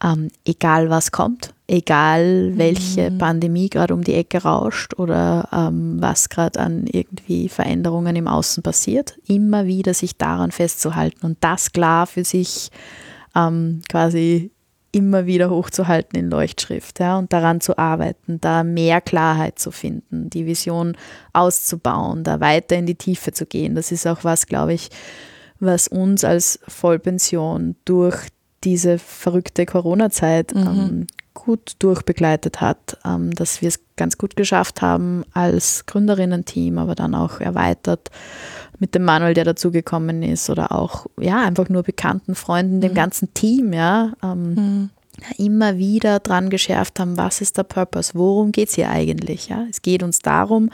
ähm, egal was kommt, egal welche Pandemie gerade um die Ecke rauscht oder ähm, was gerade an irgendwie Veränderungen im Außen passiert, immer wieder sich daran festzuhalten und das klar für sich ähm, quasi immer wieder hochzuhalten in Leuchtschrift ja, und daran zu arbeiten, da mehr Klarheit zu finden, die Vision auszubauen, da weiter in die Tiefe zu gehen. Das ist auch was, glaube ich, was uns als Vollpension durch diese verrückte Corona-Zeit ähm, gut durchbegleitet hat, ähm, dass wir es ganz gut geschafft haben als Gründerinnen-Team, aber dann auch erweitert mit dem Manuel, der dazugekommen ist oder auch ja einfach nur bekannten Freunden, dem ganzen Team, ja, ähm, immer wieder dran geschärft haben, was ist der Purpose, worum geht es hier eigentlich? Ja? Es geht uns darum,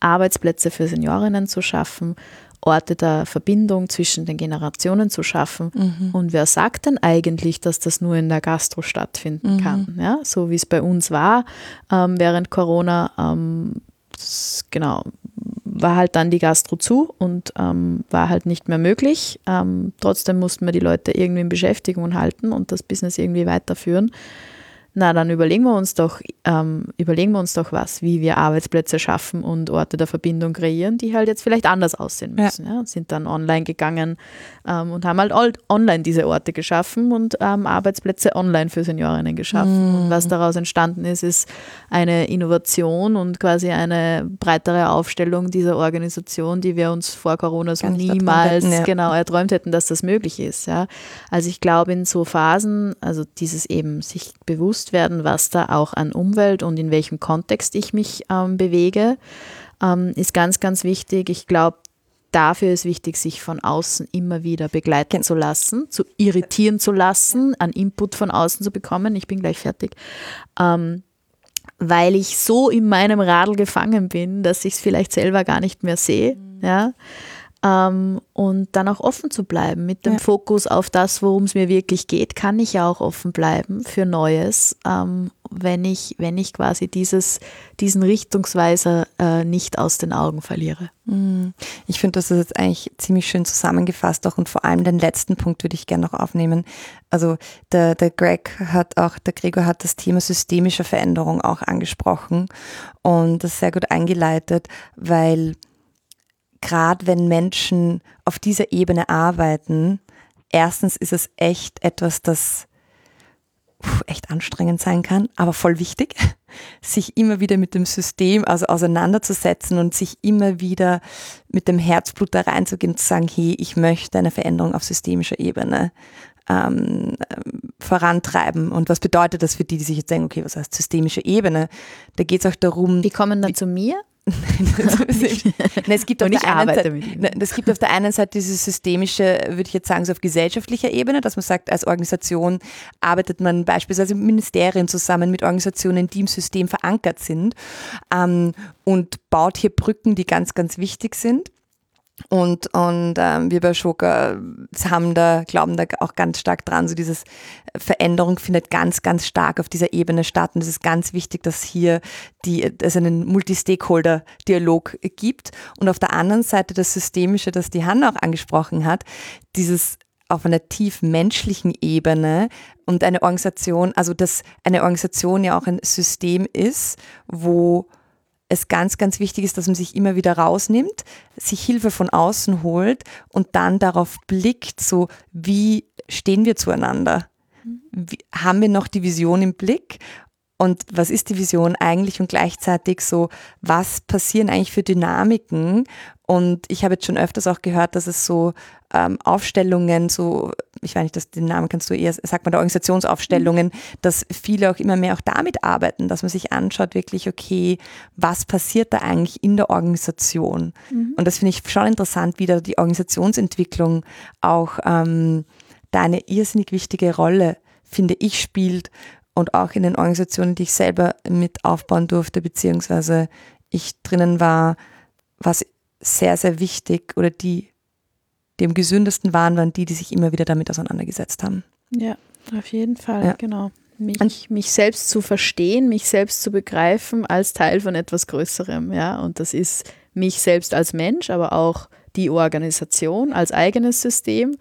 Arbeitsplätze für Seniorinnen zu schaffen, Orte der Verbindung zwischen den Generationen zu schaffen. Und wer sagt denn eigentlich, dass das nur in der Gastro stattfinden kann? Ja? So wie es bei uns war ähm, während Corona. Ähm, das, genau, war halt dann die Gastro zu und ähm, war halt nicht mehr möglich. Ähm, trotzdem mussten wir die Leute irgendwie in Beschäftigung halten und das Business irgendwie weiterführen. Na, dann überlegen wir uns doch, ähm, überlegen wir uns doch was, wie wir Arbeitsplätze schaffen und Orte der Verbindung kreieren, die halt jetzt vielleicht anders aussehen Ja. müssen. Ja. Sind dann online gegangen ähm, und haben halt online diese Orte geschaffen und ähm, Arbeitsplätze online für Seniorinnen geschaffen. Und was daraus entstanden ist, ist eine Innovation und quasi eine breitere Aufstellung dieser Organisation, die wir uns vor Corona so niemals hätten, ja. genau erträumt hätten, dass das möglich ist. Ja. Also ich glaube, in so Phasen, also dieses eben sich bewusst werden, was da auch an Umwelt und in welchem Kontext ich mich ähm, bewege, ähm, ist ganz, ganz wichtig. Ich glaube, dafür ist wichtig, sich von außen immer wieder begleiten zu lassen, zu irritieren zu lassen, an Input von außen zu bekommen. Ich bin gleich fertig. Ähm, weil ich so in meinem Radl gefangen bin, dass ich es vielleicht selber gar nicht mehr sehe. Ja? Ähm, und dann auch offen zu bleiben mit dem Ja. Fokus auf das, worum es mir wirklich geht, kann ich ja auch offen bleiben für Neues, ähm, wenn, ich, wenn ich quasi dieses, diesen Richtungsweiser äh, nicht aus den Augen verliere. Mm. Ich finde, das ist jetzt eigentlich ziemlich schön zusammengefasst auch und vor allem den letzten Punkt würde ich gerne noch aufnehmen. Also der, der Greg hat auch, der Gregor hat das Thema systemische Veränderung auch angesprochen und das sehr gut eingeleitet, weil gerade wenn Menschen auf dieser Ebene arbeiten, erstens ist es echt etwas, das puh, echt anstrengend sein kann, aber voll wichtig, sich immer wieder mit dem System also auseinanderzusetzen und sich immer wieder mit dem Herzblut da reinzugehen und zu sagen, hey, ich möchte eine Veränderung auf systemischer Ebene ähm, vorantreiben. Und was bedeutet das für die, die sich jetzt denken, okay, was heißt systemische Ebene? Da geht es auch darum, Die kommen dann zu mir Nein, es gibt auf der einen Seite, es gibt auf der einen Seite dieses systemische, würde ich jetzt sagen, so auf gesellschaftlicher Ebene, dass man sagt, als Organisation arbeitet man beispielsweise mit Ministerien zusammen, mit Organisationen, die im System verankert sind ähm, und baut hier Brücken, die ganz, ganz wichtig sind. Und, und ähm, wir bei Schoka haben da, glauben da auch ganz stark dran, so dieses Veränderung findet ganz, ganz stark auf dieser Ebene statt. Und es ist ganz wichtig, dass hier die, es einen Multi-Stakeholder-Dialog gibt. Und auf der anderen Seite das Systemische, das die Hanna auch angesprochen hat, dieses auf einer tief menschlichen Ebene und eine Organisation, also dass eine Organisation ja auch ein System ist, wo es ganz, ganz wichtig ist, dass man sich immer wieder rausnimmt, sich Hilfe von außen holt und dann darauf blickt, so wie stehen wir zueinander? Wie, haben wir noch die Vision im Blick? Und was ist die Vision eigentlich und gleichzeitig so, was passieren eigentlich für Dynamiken? Und ich habe jetzt schon öfters auch gehört, dass es so ähm, Aufstellungen, so, ich weiß nicht, das, den Namen kannst du eher, sagt man da Organisationsaufstellungen, dass viele auch immer mehr auch damit arbeiten, dass man sich anschaut, wirklich, okay, was passiert da eigentlich in der Organisation? Und das finde ich schon interessant, wie da die Organisationsentwicklung auch ähm, da eine irrsinnig wichtige Rolle, finde ich, spielt und auch in den Organisationen, die ich selber mit aufbauen durfte, beziehungsweise ich drinnen war, was sehr, sehr wichtig oder die, die am gesündesten waren, waren die, die sich immer wieder damit auseinandergesetzt haben. Ja, auf jeden Fall, Ja. genau. Mich, Und- mich selbst zu verstehen, mich selbst zu begreifen als Teil von etwas Größerem, ja. Und das ist mich selbst als Mensch, aber auch die Organisation als eigenes System.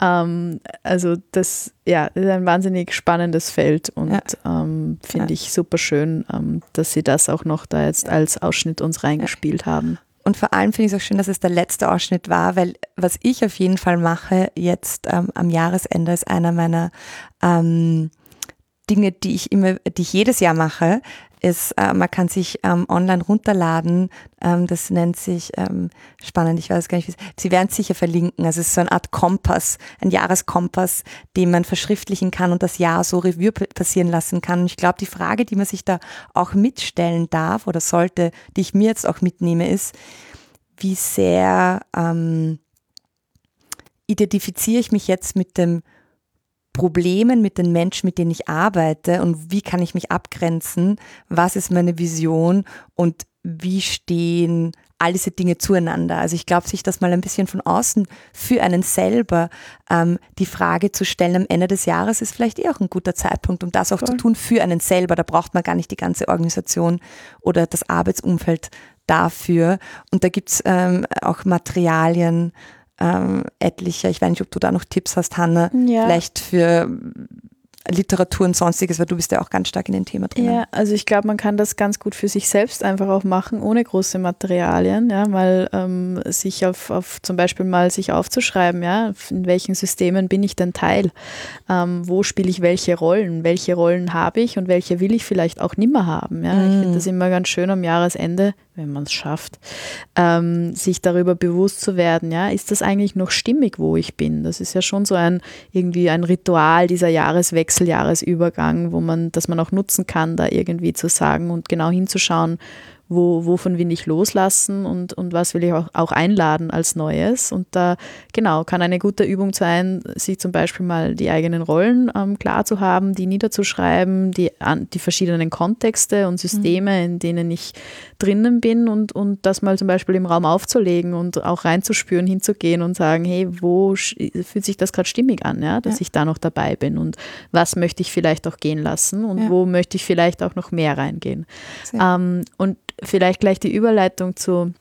Ähm, also das, ja, das ist ein wahnsinnig spannendes Feld und Ja. ähm, finde Ja. ich super schön, ähm, dass Sie das auch noch da jetzt als Ausschnitt uns reingespielt haben. Und vor allem finde ich es auch schön, dass es der letzte Ausschnitt war, weil was ich auf jeden Fall mache jetzt ähm, am Jahresende ist einer meiner ähm, Dinge, die ich immer, die ich jedes Jahr mache, ist, äh, man kann sich ähm, online runterladen. Ähm, das nennt sich ähm, spannend, ich weiß gar nicht, wie Sie werden es sicher verlinken. Also es ist so eine Art Kompass, ein Jahreskompass, den man verschriftlichen kann und das Jahr so Revue passieren lassen kann. Und ich glaube, die Frage, die man sich da auch mitstellen darf oder sollte, die ich mir jetzt auch mitnehme, ist, wie sehr ähm, identifiziere ich mich jetzt mit dem Problemen mit den Menschen, mit denen ich arbeite und wie kann ich mich abgrenzen, was ist meine Vision und wie stehen all diese Dinge zueinander. Also ich glaube, sich das mal ein bisschen von außen für einen selber ähm, die Frage zu stellen am Ende des Jahres ist vielleicht eh auch ein guter Zeitpunkt, um das auch zu tun für einen selber. Da braucht man gar nicht die ganze Organisation oder das Arbeitsumfeld dafür. Und da gibt's ähm, auch Materialien, ähm, etliche. Ich weiß nicht, ob du da noch Tipps hast, Hanna, Ja. vielleicht für Literatur und sonstiges, weil du bist ja auch ganz stark in dem Thema drin. Ja, also ich glaube, man kann das ganz gut für sich selbst einfach auch machen, ohne große Materialien, ja, mal ähm, sich auf, auf zum Beispiel mal sich aufzuschreiben, ja, in welchen Systemen bin ich denn Teil, ähm, wo spiele ich welche Rollen, welche Rollen habe ich und welche will ich vielleicht auch nimmer haben. Ja. Ich finde das immer ganz schön am Jahresende, wenn man es schafft, ähm, sich darüber bewusst zu werden, ja, ist das eigentlich noch stimmig, wo ich bin? Das ist ja schon so ein irgendwie ein Ritual dieser Jahreswechsel, Jahresübergang, wo man, das man auch nutzen kann, da irgendwie zu sagen und genau hinzuschauen, wo, wovon will ich loslassen und, und was will ich auch, auch einladen als Neues. Und da, genau, kann eine gute Übung sein, sich zum Beispiel mal die eigenen Rollen ähm, klar zu haben, die niederzuschreiben, die, die verschiedenen Kontexte und Systeme, mhm. in denen ich drinnen bin und, und das mal zum Beispiel im Raum aufzulegen und auch reinzuspüren, hinzugehen und sagen, hey, wo fühlt sich das gerade stimmig an, ja, dass ja. ich da noch dabei bin und was möchte ich vielleicht auch gehen lassen und ja. wo möchte ich vielleicht auch noch mehr reingehen. Ähm, und vielleicht gleich die Überleitung zu,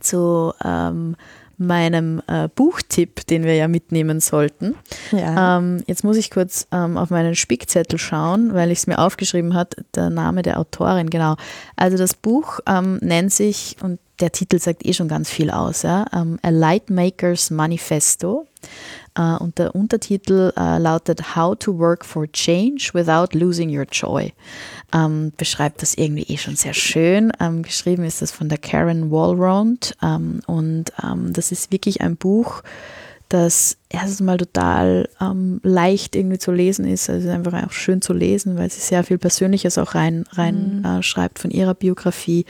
zu ähm, meinem äh, Buchtipp, den wir ja mitnehmen sollten. Ja. Ähm, jetzt muss ich kurz ähm, auf meinen Spickzettel schauen, weil ich es mir aufgeschrieben hat, der Name der Autorin, genau. Also das Buch ähm, nennt sich, und der Titel sagt eh schon ganz viel aus, ja, ähm, A Lightmaker's Manifesto. Uh, und der Untertitel uh, lautet How to Work for Change Without Losing Your Joy. Um, beschreibt das irgendwie eh schon sehr schön. Um, geschrieben ist das von der Karen Walrond um, und das ist wirklich ein Buch, das erstens mal total ähm, leicht irgendwie zu lesen ist. Also einfach auch schön zu lesen, weil sie sehr viel Persönliches auch rein, rein mhm. äh, schreibt von ihrer Biografie.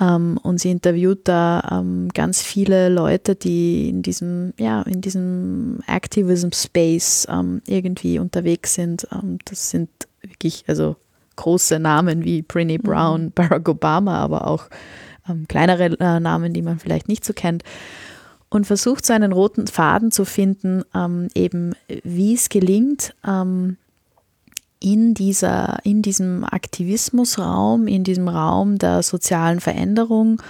Ähm, und sie interviewt da ähm, ganz viele Leute, die in diesem, ja, in diesem Activism Space ähm, irgendwie unterwegs sind. Ähm, das sind wirklich, also große Namen wie Brene mhm. Brown. Barack Obama, aber auch ähm, kleinere äh, Namen, die man vielleicht nicht so kennt und versucht so einen roten Faden zu finden, ähm, eben wie es gelingt, ähm, in, dieser, in diesem Aktivismusraum, in diesem Raum der sozialen Veränderung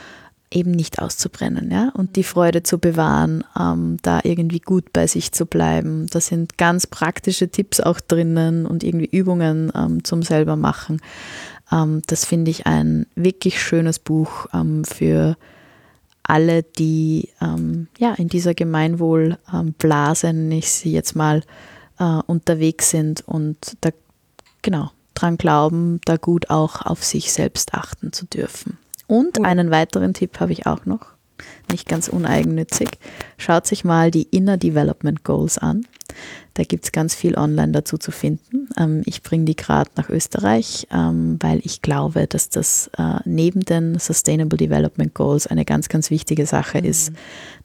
eben nicht auszubrennen ja? und die Freude zu bewahren, ähm, da irgendwie gut bei sich zu bleiben. Da sind ganz praktische Tipps auch drinnen und irgendwie Übungen ähm, zum selber machen. Ähm, das finde ich ein wirklich schönes Buch ähm, für alle, die ähm, ja, in dieser Gemeinwohlblase, ähm, ich sie jetzt mal, äh, unterwegs sind und da genau dran glauben, da gut auch auf sich selbst achten zu dürfen. Und einen weiteren Tipp habe ich auch noch, nicht ganz uneigennützig. Schaut sich mal die Inner Development Goals an. Da gibt es ganz viel online dazu zu finden. Ähm, ich bringe die gerade nach Österreich, ähm, weil ich glaube, dass das äh, neben den Sustainable Development Goals eine ganz, ganz wichtige Sache mhm. ist,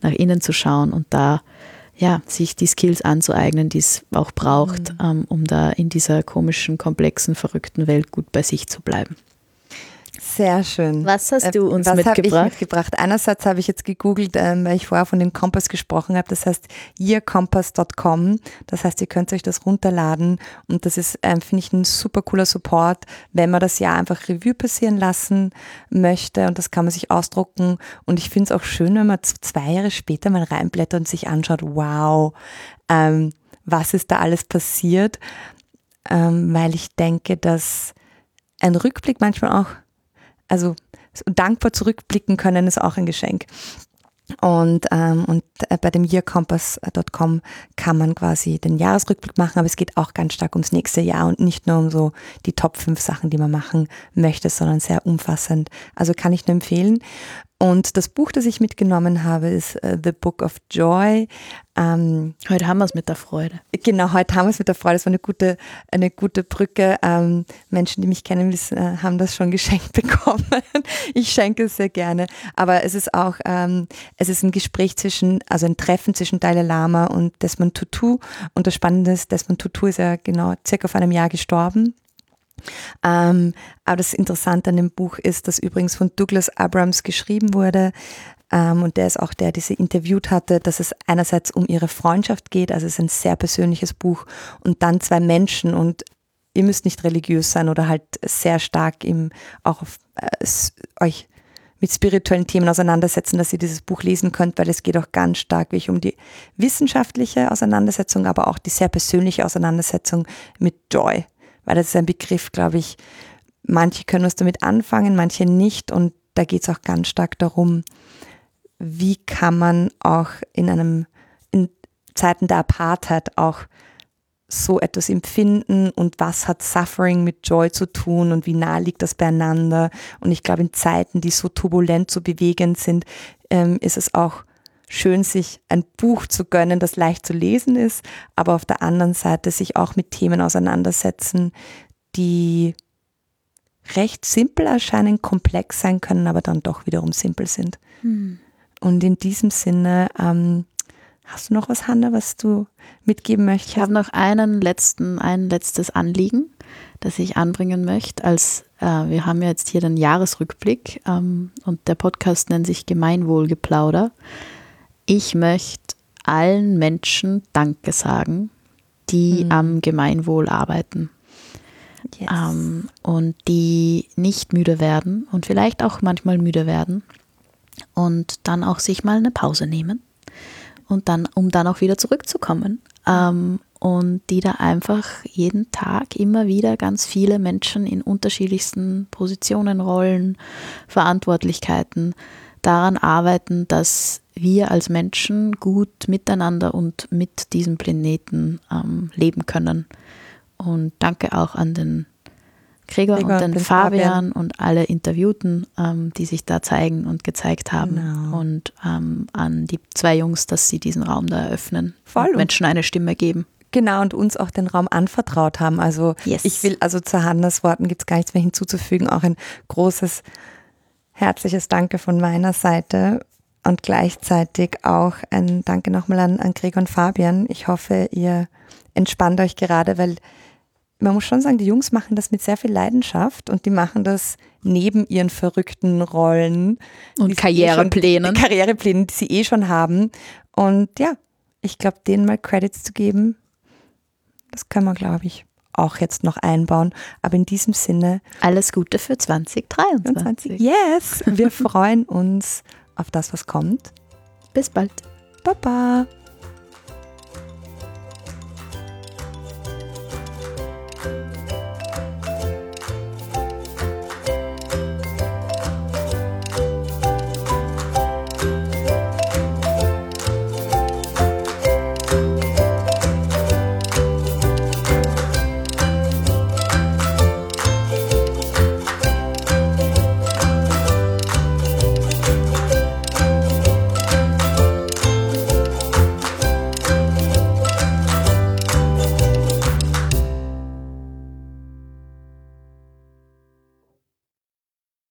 nach innen zu schauen und da ja, sich die Skills anzueignen, die es auch braucht, mhm. ähm, um da in dieser komischen, komplexen, verrückten Welt gut bei sich zu bleiben. Sehr schön. Was hast du uns Was mitgebracht? Hab ich mitgebracht? Einerseits habe ich jetzt gegoogelt, ähm, weil ich vorher von dem Kompass gesprochen habe. Das heißt yearcompass.com. Das heißt, ihr könnt euch das runterladen und das ist, ähm, finde ich, ein super cooler Support, wenn man das Jahr einfach Revue passieren lassen möchte und das kann man sich ausdrucken. Und ich finde es auch schön, wenn man zwei Jahre später mal reinblättert und sich anschaut, wow, ähm, was ist da alles passiert, ähm, weil ich denke, dass ein Rückblick manchmal auch also dankbar zurückblicken können, ist auch ein Geschenk. Und, ähm, und äh, bei dem yearcompass.com kann man quasi den Jahresrückblick machen, aber es geht auch ganz stark ums nächste Jahr und nicht nur um so die Top 5 Sachen, die man machen möchte, sondern sehr umfassend. Also kann ich nur empfehlen. Und das Buch, das ich mitgenommen habe, ist uh, The Book of Joy. Ähm, heute haben wir es mit der Freude. Genau, heute haben wir es mit der Freude. Das war eine gute, eine gute Brücke. Ähm, Menschen, die mich kennen, wissen, äh, haben das schon geschenkt bekommen. ich schenke es sehr gerne. Aber es ist auch, ähm, es ist ein Gespräch zwischen, also ein Treffen zwischen Dalai Lama und Desmond Tutu. Und das Spannende ist, Desmond Tutu ist ja genau circa vor einem Jahr gestorben. Ähm, aber das Interessante an dem Buch ist, dass übrigens von Douglas Abrams geschrieben wurde. Ähm, und der ist auch der, der sie interviewt hatte, dass es einerseits um ihre Freundschaft geht, also es ist ein sehr persönliches Buch, und dann zwei Menschen und ihr müsst nicht religiös sein oder halt sehr stark im, auch auf, äh, euch mit spirituellen Themen auseinandersetzen, dass ihr dieses Buch lesen könnt, weil es geht auch ganz stark wirklich um die wissenschaftliche Auseinandersetzung, aber auch die sehr persönliche Auseinandersetzung mit Joy weil das ist ein Begriff, glaube ich, manche können was damit anfangen, manche nicht. Und da geht es auch ganz stark darum, wie kann man auch in einem, in Zeiten der Apartheid auch so etwas empfinden und was hat Suffering mit Joy zu tun und wie nah liegt das beieinander. Und ich glaube, in Zeiten, die so turbulent, so bewegend sind, ähm, ist es auch schön, sich ein Buch zu gönnen, das leicht zu lesen ist, aber auf der anderen Seite sich auch mit Themen auseinandersetzen, die recht simpel erscheinen, komplex sein können, aber dann doch wiederum simpel sind. Hm. Und in diesem Sinne, ähm, hast du noch was, Hanna, was du mitgeben möchtest? Ich habe noch einen letzten, ein letztes Anliegen, das ich anbringen möchte. Als äh, wir haben ja jetzt hier den Jahresrückblick ähm, und der Podcast nennt sich Gemeinwohlgeplauder. Ich möchte allen Menschen Danke sagen, die Mhm. am Gemeinwohl arbeiten. Yes. ähm, und die nicht müde werden und vielleicht auch manchmal müde werden und dann auch sich mal eine Pause nehmen und dann, um dann auch wieder zurückzukommen. Ähm, und die da einfach jeden Tag immer wieder ganz viele Menschen in unterschiedlichsten Positionen, Rollen, Verantwortlichkeiten daran arbeiten, dass wir als Menschen gut miteinander und mit diesem Planeten ähm, leben können. Und danke auch an den Gregor, Gregor und den den Fabian, Fabian. und alle Interviewten, ähm, die sich da zeigen und gezeigt haben. Genau. Und ähm, an die zwei Jungs, dass sie diesen Raum da eröffnen Voll. und Menschen eine Stimme geben. Genau, und uns auch den Raum anvertraut haben. Also Yes. ich will, also zu Hannas Worten gibt es gar nichts mehr hinzuzufügen. Auch ein großes, herzliches Danke von meiner Seite und gleichzeitig auch ein Danke nochmal an, an Gregor und Fabian. Ich hoffe, ihr entspannt euch gerade, weil man muss schon sagen, die Jungs machen das mit sehr viel Leidenschaft und die machen das neben ihren verrückten Rollen Und sie Karriereplänen. Eh schon, Karriereplänen, die sie eh schon haben. Und ja, ich glaube, denen mal Credits zu geben, das können wir, glaube ich, auch jetzt noch einbauen. Aber in diesem Sinne, Alles Gute für 2023. 24. Yes, wir freuen uns auf das, was kommt. Bis bald. Baba.